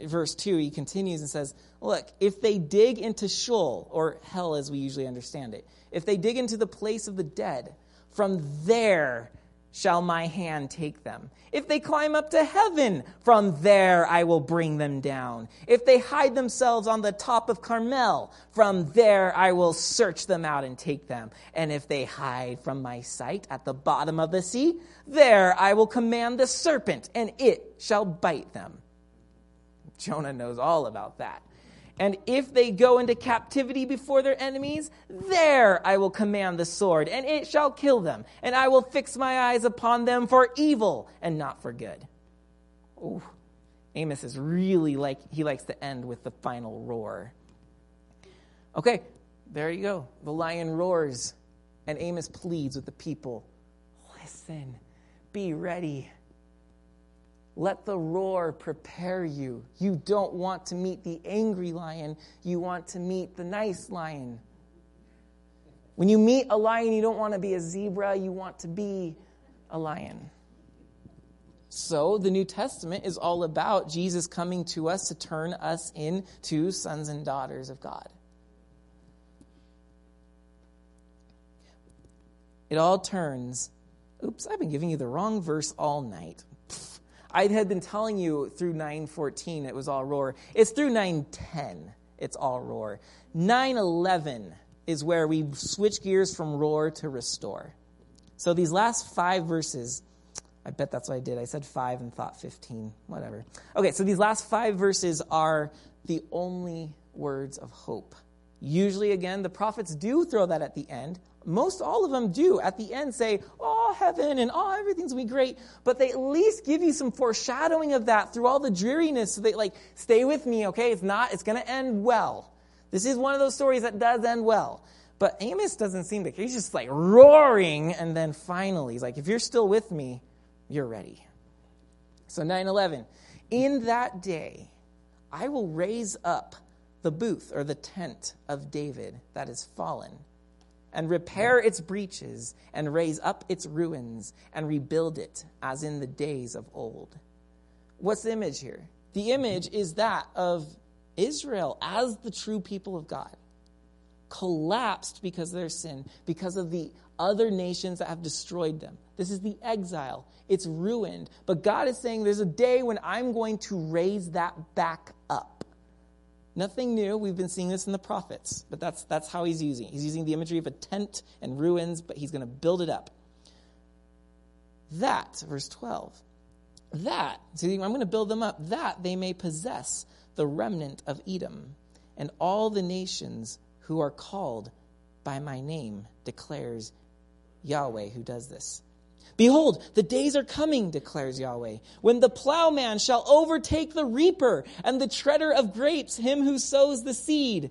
Speaker 1: verse 2, he continues and says, Look, if they dig into Sheol, or hell as we usually understand it, if they dig into the place of the dead, from there shall my hand take them. If they climb up to heaven, from there I will bring them down. If they hide themselves on the top of Carmel, from there I will search them out and take them. And if they hide from my sight at the bottom of the sea, there I will command the serpent, and it shall bite them. Jonah knows all about that. And if they go into captivity before their enemies, there I will command the sword, and it shall kill them. And I will fix my eyes upon them for evil and not for good. Ooh. Amos is really like, he likes to end with the final roar. Okay, there you go. The lion roars, and Amos pleads with the people listen, be ready let the roar prepare you. You don't want to meet the angry lion, you want to meet the nice lion. When you meet a lion, you don't want to be a zebra, you want to be a lion. So, the New Testament is all about Jesus coming to us to turn us into sons and daughters of God. It all turns. Oops, I've been giving you the wrong verse all night. I had been telling you through 914 it was all roar. It's through 910 it's all roar. 911 is where we switch gears from roar to restore. So these last five verses, I bet that's what I did. I said five and thought 15, whatever. Okay, so these last five verses are the only words of hope. Usually, again, the prophets do throw that at the end most all of them do at the end say, oh, heaven and oh, everything's going to be great. But they at least give you some foreshadowing of that through all the dreariness. So they like, stay with me, okay? It's not, it's going to end well. This is one of those stories that does end well. But Amos doesn't seem to, he's just like roaring. And then finally, he's like, if you're still with me, you're ready. So 9 11. In that day, I will raise up the booth or the tent of David that is fallen and repair its breaches, and raise up its ruins, and rebuild it as in the days of old. What's the image here? The image is that of Israel as the true people of God, collapsed because of their sin, because of the other nations that have destroyed them. This is the exile. It's ruined. But God is saying there's a day when I'm going to raise that back up. Nothing new. We've been seeing this in the prophets, but that's, that's how he's using. He's using the imagery of a tent and ruins, but he's going to build it up. That, verse 12, that, see, I'm going to build them up, that they may possess the remnant of Edom and all the nations who are called by my name, declares Yahweh who does this. Behold, the days are coming, declares Yahweh, when the plowman shall overtake the reaper and the treader of grapes, him who sows the seed.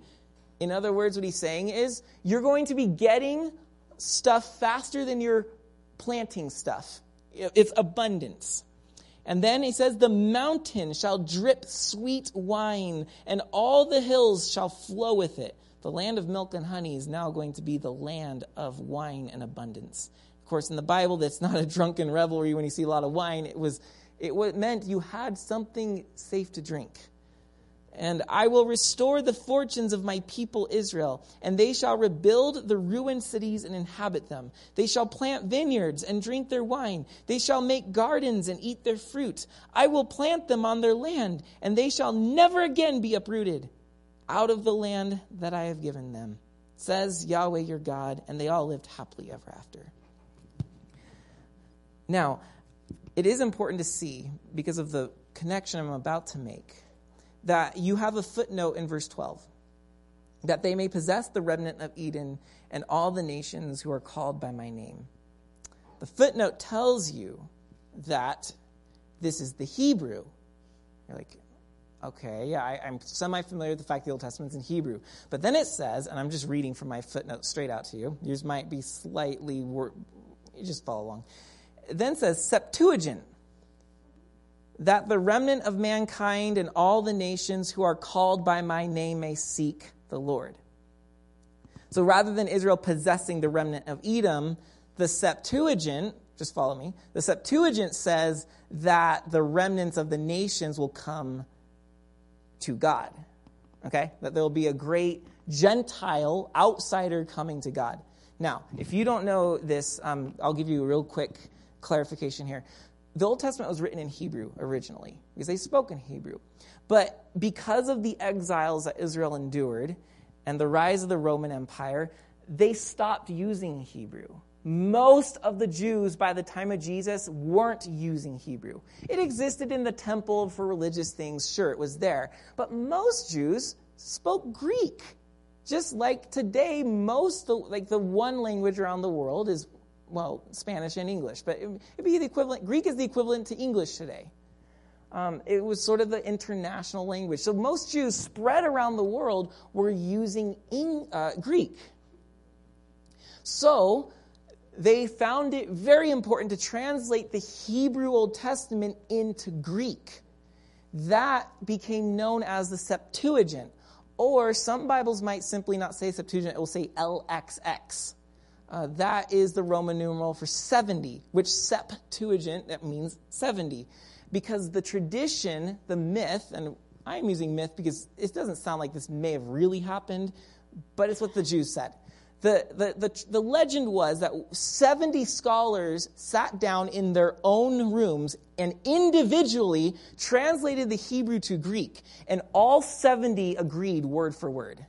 Speaker 1: In other words, what he's saying is, you're going to be getting stuff faster than you're planting stuff. It's abundance. And then he says, The mountain shall drip sweet wine, and all the hills shall flow with it. The land of milk and honey is now going to be the land of wine and abundance. Of course, in the Bible, that's not a drunken revelry when you see a lot of wine. It was it meant you had something safe to drink. And I will restore the fortunes of my people Israel, and they shall rebuild the ruined cities and inhabit them. They shall plant vineyards and drink their wine. They shall make gardens and eat their fruit. I will plant them on their land, and they shall never again be uprooted out of the land that I have given them, says Yahweh your God. And they all lived happily ever after. Now, it is important to see, because of the connection I'm about to make, that you have a footnote in verse 12 that they may possess the remnant of Edom and all the nations who are called by my name. The footnote tells you that this is the Hebrew. You're like, okay, yeah, I, am semi familiar with the fact the Old Testament's in Hebrew. But then it says, and I'm just reading from my footnote straight out to you, yours might be slightly, wor- you just follow along then says Septuagint, that the remnant of mankind and all the nations who are called by my name may seek the Lord. So rather than Israel possessing the remnant of Edom, the Septuagint, just follow me, the Septuagint says that the remnants of the nations will come to God. Okay? That there will be a great Gentile outsider coming to God. Now, if you don't know this, um, I'll give you a real quick clarification here. The Old Testament was written in Hebrew originally because they spoke in Hebrew. But because of the exiles that Israel endured and the rise of the Roman Empire, they stopped using Hebrew. Most of the Jews by the time of Jesus weren't using Hebrew. It existed in the temple for religious things, sure, it was there. But most Jews spoke Greek. Just like today, most, like the one language around the world is, well, Spanish and English, but it'd be the equivalent, Greek is the equivalent to English today. Um, it was sort of the international language. So most Jews spread around the world were using in, uh, Greek. So they found it very important to translate the Hebrew Old Testament into Greek. That became known as the Septuagint. Or some Bibles might simply not say Septuagint, it will say LXX. Uh, that is the Roman numeral for 70, which Septuagint, that means 70. Because the tradition, the myth, and I'm using myth because it doesn't sound like this may have really happened, but it's what the Jews said. The, the, the, the, legend was that 70 scholars sat down in their own rooms and individually translated the Hebrew to Greek, and all 70 agreed word for word.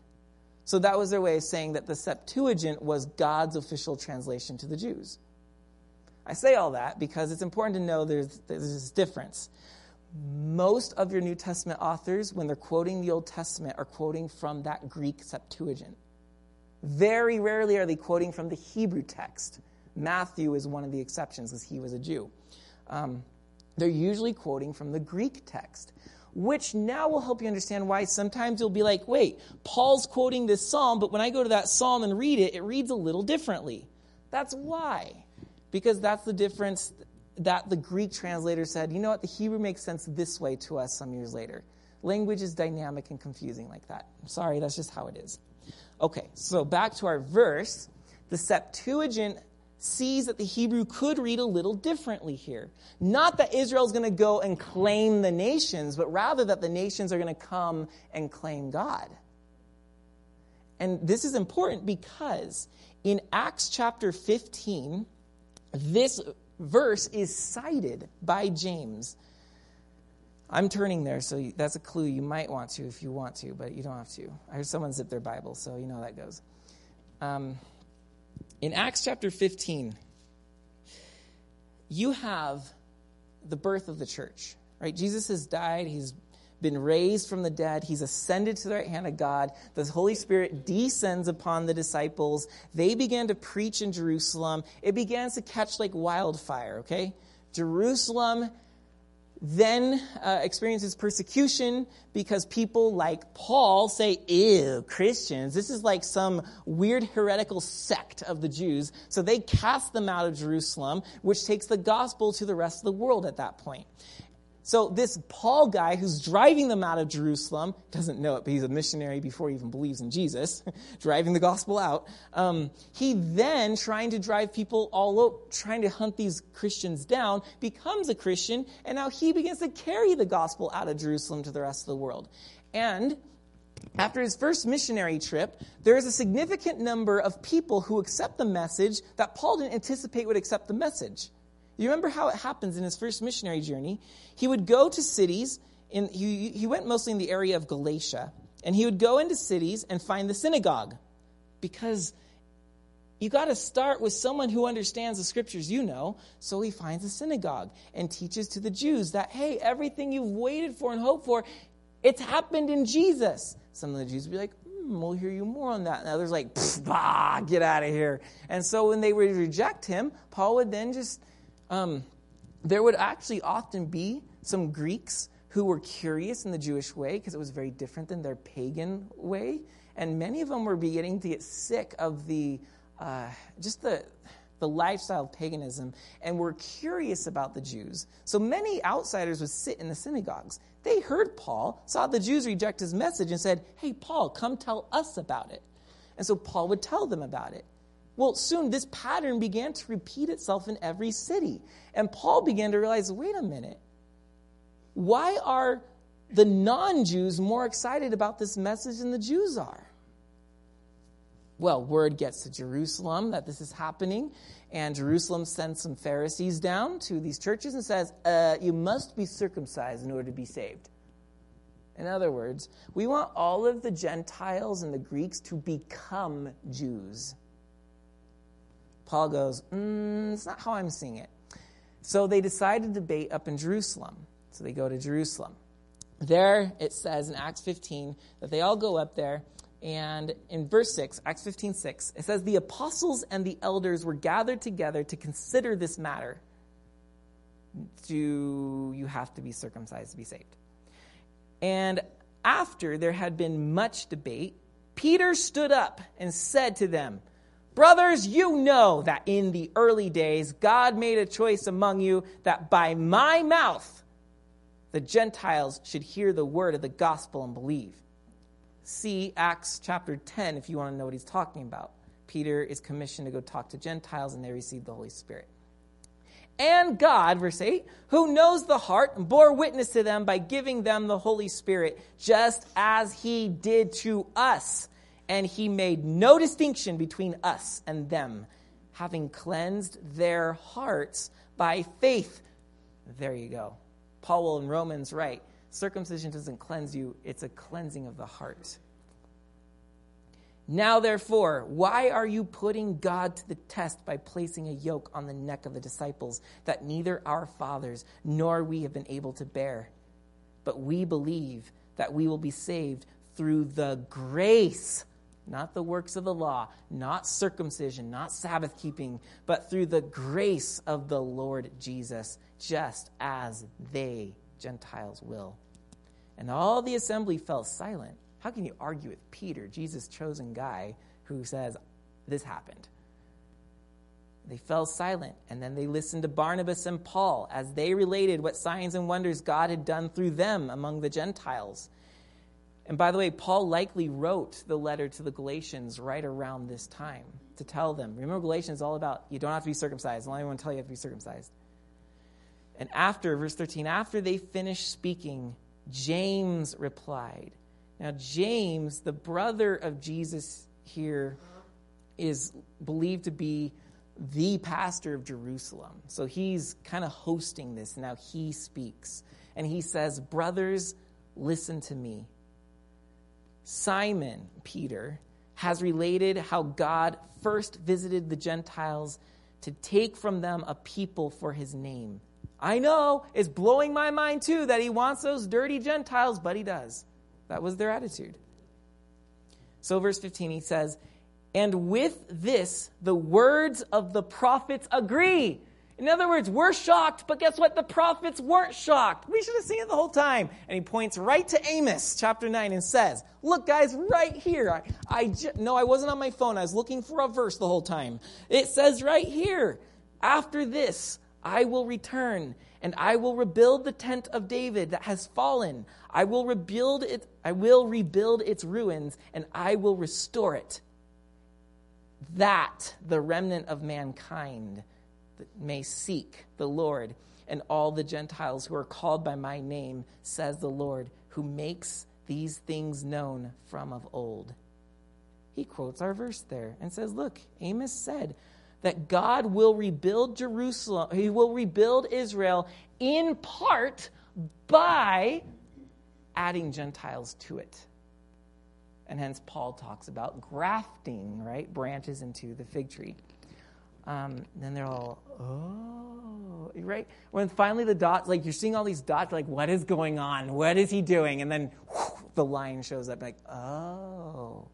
Speaker 1: So that was their way of saying that the Septuagint was God's official translation to the Jews. I say all that because it's important to know there's, there's this difference. Most of your New Testament authors, when they're quoting the Old Testament, are quoting from that Greek Septuagint. Very rarely are they quoting from the Hebrew text. Matthew is one of the exceptions, because he was a Jew. Um, they're usually quoting from the Greek text, which now will help you understand why sometimes you'll be like, wait, Paul's quoting this psalm, but when I go to that psalm and read it, it reads a little differently. That's why. Because that's the difference that the Greek translator said, you know what, the Hebrew makes sense this way to us some years later. Language is dynamic and confusing like that. sorry, that's just how it is. Okay, so back to our verse. The Septuagint sees that the Hebrew could read a little differently here. Not that Israel's going to go and claim the nations, but rather that the nations are going to come and claim God. And this is important because in Acts chapter 15, this verse is cited by James I'm turning there, so that's a clue. You might want to if you want to, but you don't have to. I heard someone zip their Bible, so you know how that goes. Um, in Acts chapter 15, you have the birth of the church, right? Jesus has died. He's been raised from the dead. He's ascended to the right hand of God. The Holy Spirit descends upon the disciples. They began to preach in Jerusalem. It begins to catch like wildfire, okay? Jerusalem then uh, experiences persecution because people like Paul say, ew, Christians, this is like some weird heretical sect of the Jews. So they cast them out of Jerusalem, which takes the gospel to the rest of the world at that point. So this Paul guy who's driving them out of Jerusalem doesn't know it, but he's a missionary before he even believes in Jesus, (laughs) driving the gospel out. Um, he then trying to drive people all up, trying to hunt these Christians down, becomes a Christian, and now he begins to carry the gospel out of Jerusalem to the rest of the world. And after his first missionary trip, there is a significant number of people who accept the message that Paul didn't anticipate would accept the message. You remember how it happens in his first missionary journey? He would go to cities, in, he, he went mostly in the area of Galatia, and he would go into cities and find the synagogue. Because you got to start with someone who understands the scriptures you know. So he finds a synagogue and teaches to the Jews that, hey, everything you've waited for and hoped for, it's happened in Jesus. Some of the Jews would be like, hmm, we'll hear you more on that. And others like, bah, get out of here. And so when they would reject him, Paul would then just um, there would actually often be some Greeks who were curious in the Jewish way because it was very different than their pagan way. And many of them were beginning to get sick of the uh, just the the lifestyle of paganism and were curious about the Jews. So many outsiders would sit in the synagogues. They heard Paul, saw the Jews reject his message, and said, Hey, Paul, come tell us about it. And so Paul would tell them about it. Well, soon this pattern began to repeat itself in every city. And Paul began to realize wait a minute. Why are the non Jews more excited about this message than the Jews are? Well, word gets to Jerusalem that this is happening, and Jerusalem sends some Pharisees down to these churches and says, uh, You must be circumcised in order to be saved. In other words, we want all of the Gentiles and the Greeks to become Jews. Paul goes, mm, It's not how I'm seeing it. So they decide to debate up in Jerusalem. So they go to Jerusalem. There it says in Acts 15 that they all go up there and in verse 6, Acts 15 6, it says, The apostles and the elders were gathered together to consider this matter. Do you have to be circumcised to be saved? And after there had been much debate, Peter stood up and said to them, Brothers, you know that in the early days God made a choice among you that by my mouth the Gentiles should hear the word of the gospel and believe see Acts chapter 10 if you want to know what he's talking about. Peter is commissioned to go talk to Gentiles, and they receive the Holy Spirit. And God, verse 8, who knows the heart, bore witness to them by giving them the Holy Spirit, just as he did to us. And he made no distinction between us and them, having cleansed their hearts by faith. There you go. Paul in Romans write Circumcision doesn't cleanse you, it's a cleansing of the heart. Now, therefore, why are you putting God to the test by placing a yoke on the neck of the disciples that neither our fathers nor we have been able to bear? But we believe that we will be saved through the grace, not the works of the law, not circumcision, not Sabbath keeping, but through the grace of the Lord Jesus, just as they Gentiles will. And all the assembly fell silent. How can you argue with Peter, Jesus' chosen guy, who says, This happened? They fell silent, and then they listened to Barnabas and Paul as they related what signs and wonders God had done through them among the Gentiles. And by the way, Paul likely wrote the letter to the Galatians right around this time to tell them. Remember, Galatians is all about you don't have to be circumcised. I only want to tell you you have to be circumcised. And after, verse 13, after they finished speaking, James replied. Now, James, the brother of Jesus here, is believed to be the pastor of Jerusalem. So he's kind of hosting this. Now he speaks. And he says, Brothers, listen to me. Simon, Peter, has related how God first visited the Gentiles to take from them a people for his name. I know it's blowing my mind too that he wants those dirty Gentiles, but he does. That was their attitude. So, verse 15, he says, And with this, the words of the prophets agree. In other words, we're shocked, but guess what? The prophets weren't shocked. We should have seen it the whole time. And he points right to Amos chapter 9 and says, Look, guys, right here. I, I, I j- no, I wasn't on my phone. I was looking for a verse the whole time. It says right here, after this, I will return and I will rebuild the tent of David that has fallen. I will rebuild it, I will rebuild its ruins and I will restore it. That the remnant of mankind may seek the Lord and all the Gentiles who are called by my name, says the Lord, who makes these things known from of old. He quotes our verse there and says, Look, Amos said, that God will rebuild Jerusalem, he will rebuild Israel in part by adding Gentiles to it. And hence, Paul talks about grafting, right? Branches into the fig tree. Um, then they're all, oh, right? When finally the dots, like you're seeing all these dots, like, what is going on? What is he doing? And then the line shows up, like, oh.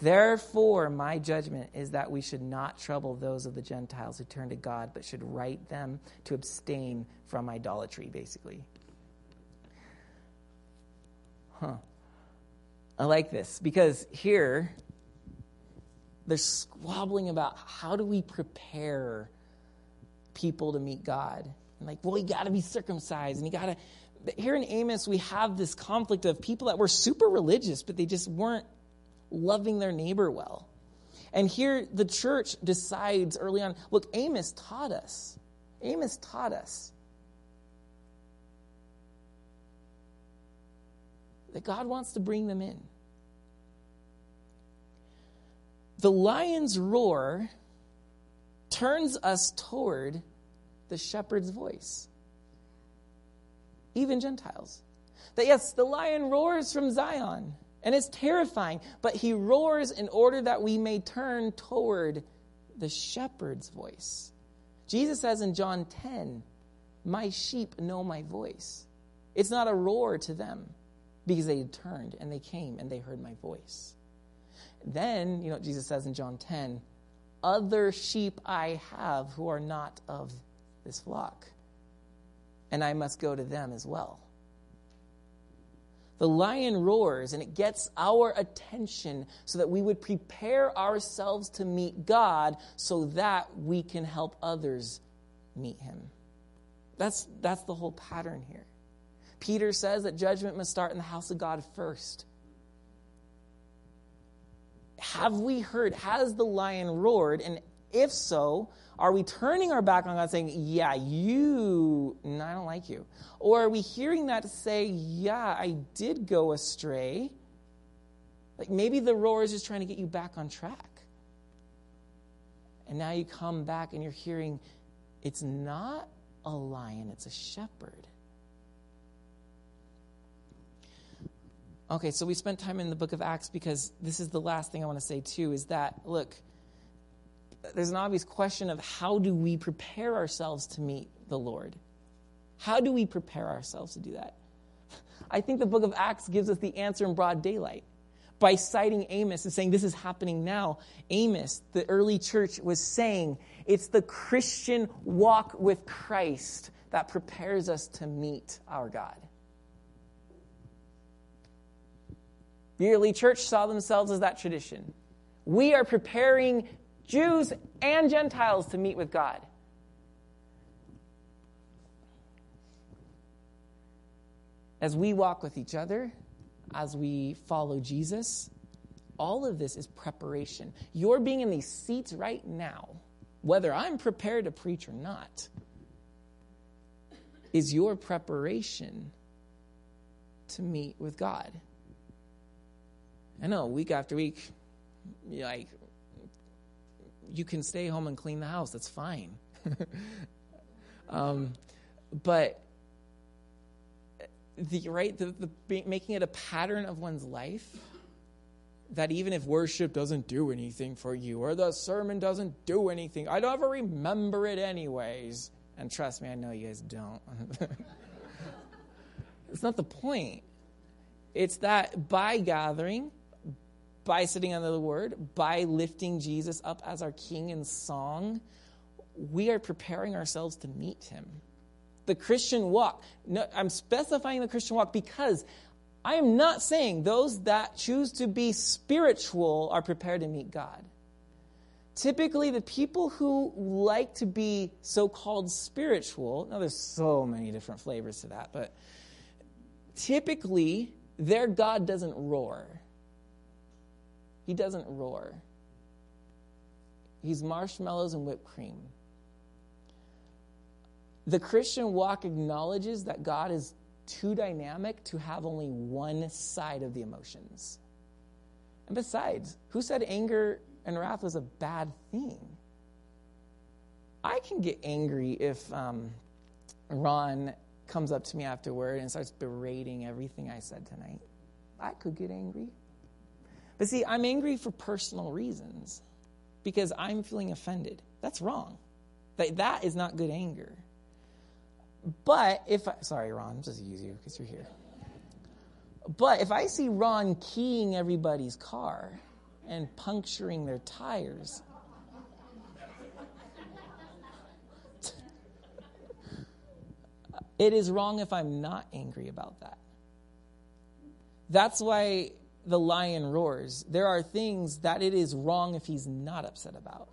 Speaker 1: Therefore, my judgment is that we should not trouble those of the Gentiles who turn to God, but should write them to abstain from idolatry, basically. Huh. I like this because here they're squabbling about how do we prepare people to meet God. And like, well, you got to be circumcised and you got to. Here in Amos, we have this conflict of people that were super religious, but they just weren't loving their neighbor well. And here the church decides early on look, Amos taught us. Amos taught us that God wants to bring them in. The lion's roar turns us toward the shepherd's voice, even Gentiles. That yes, the lion roars from Zion, and it's terrifying, but he roars in order that we may turn toward the shepherd's voice. Jesus says in John 10, My sheep know my voice. It's not a roar to them because they turned and they came and they heard my voice. Then, you know, Jesus says in John 10, Other sheep I have who are not of this flock, and I must go to them as well. The lion roars and it gets our attention so that we would prepare ourselves to meet God so that we can help others meet him. That's, that's the whole pattern here. Peter says that judgment must start in the house of God first. Have we heard? Has the lion roared? And if so, are we turning our back on God saying, Yeah, you, no, I don't like you? Or are we hearing that to say, Yeah, I did go astray? Like maybe the roar is just trying to get you back on track. And now you come back and you're hearing, It's not a lion, it's a shepherd. Okay, so we spent time in the book of Acts because this is the last thing I want to say too is that, look, there's an obvious question of how do we prepare ourselves to meet the Lord? How do we prepare ourselves to do that? (laughs) I think the book of Acts gives us the answer in broad daylight by citing Amos and saying, This is happening now. Amos, the early church, was saying it's the Christian walk with Christ that prepares us to meet our God. The early church saw themselves as that tradition. We are preparing Jews and Gentiles to meet with God. As we walk with each other, as we follow Jesus, all of this is preparation. You're being in these seats right now, whether I'm prepared to preach or not, is your preparation to meet with God. I know week after week, like you can stay home and clean the house. That's fine. (laughs) um, but the right, the, the making it a pattern of one's life. That even if worship doesn't do anything for you, or the sermon doesn't do anything, I don't ever remember it anyways. And trust me, I know you guys don't. (laughs) it's not the point. It's that by gathering, by sitting under the word, by lifting Jesus up as our king in song, we are preparing ourselves to meet him. The Christian walk, no, I'm specifying the Christian walk because I am not saying those that choose to be spiritual are prepared to meet God. Typically, the people who like to be so called spiritual, now there's so many different flavors to that, but typically their God doesn't roar. He doesn't roar. He's marshmallows and whipped cream. The Christian walk acknowledges that God is too dynamic to have only one side of the emotions. And besides, who said anger and wrath was a bad thing? I can get angry if um, Ron comes up to me afterward and starts berating everything I said tonight. I could get angry. But see, I'm angry for personal reasons because I'm feeling offended. That's wrong. That, that is not good anger. But if I, sorry, Ron, I'm just use you because you're here. But if I see Ron keying everybody's car and puncturing their tires, it is wrong if I'm not angry about that. That's why the lion roars, there are things that it is wrong if he's not upset about.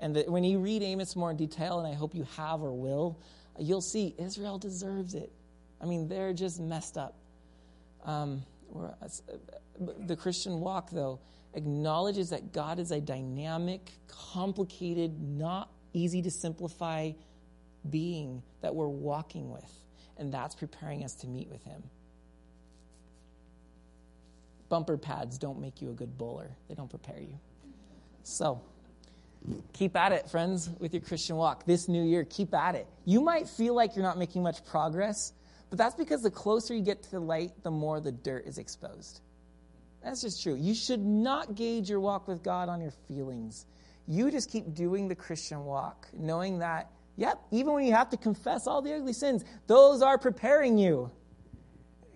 Speaker 1: And that when you read Amos more in detail, and I hope you have or will, you'll see Israel deserves it. I mean, they're just messed up. Um, the Christian walk, though, acknowledges that God is a dynamic, complicated, not easy to simplify being that we're walking with. And that's preparing us to meet with Him. Bumper pads don't make you a good bowler, they don't prepare you. So, keep at it, friends, with your Christian walk. This new year, keep at it. You might feel like you're not making much progress, but that's because the closer you get to the light, the more the dirt is exposed. That's just true. You should not gauge your walk with God on your feelings. You just keep doing the Christian walk, knowing that, yep, even when you have to confess all the ugly sins, those are preparing you.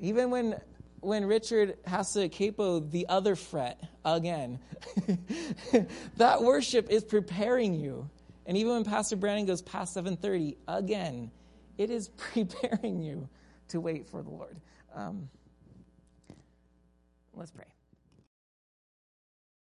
Speaker 1: Even when when Richard has to capo the other fret again, (laughs) that worship is preparing you. And even when Pastor Brandon goes past 7:30 again, it is (laughs) preparing you to wait for the Lord. Um, let's pray.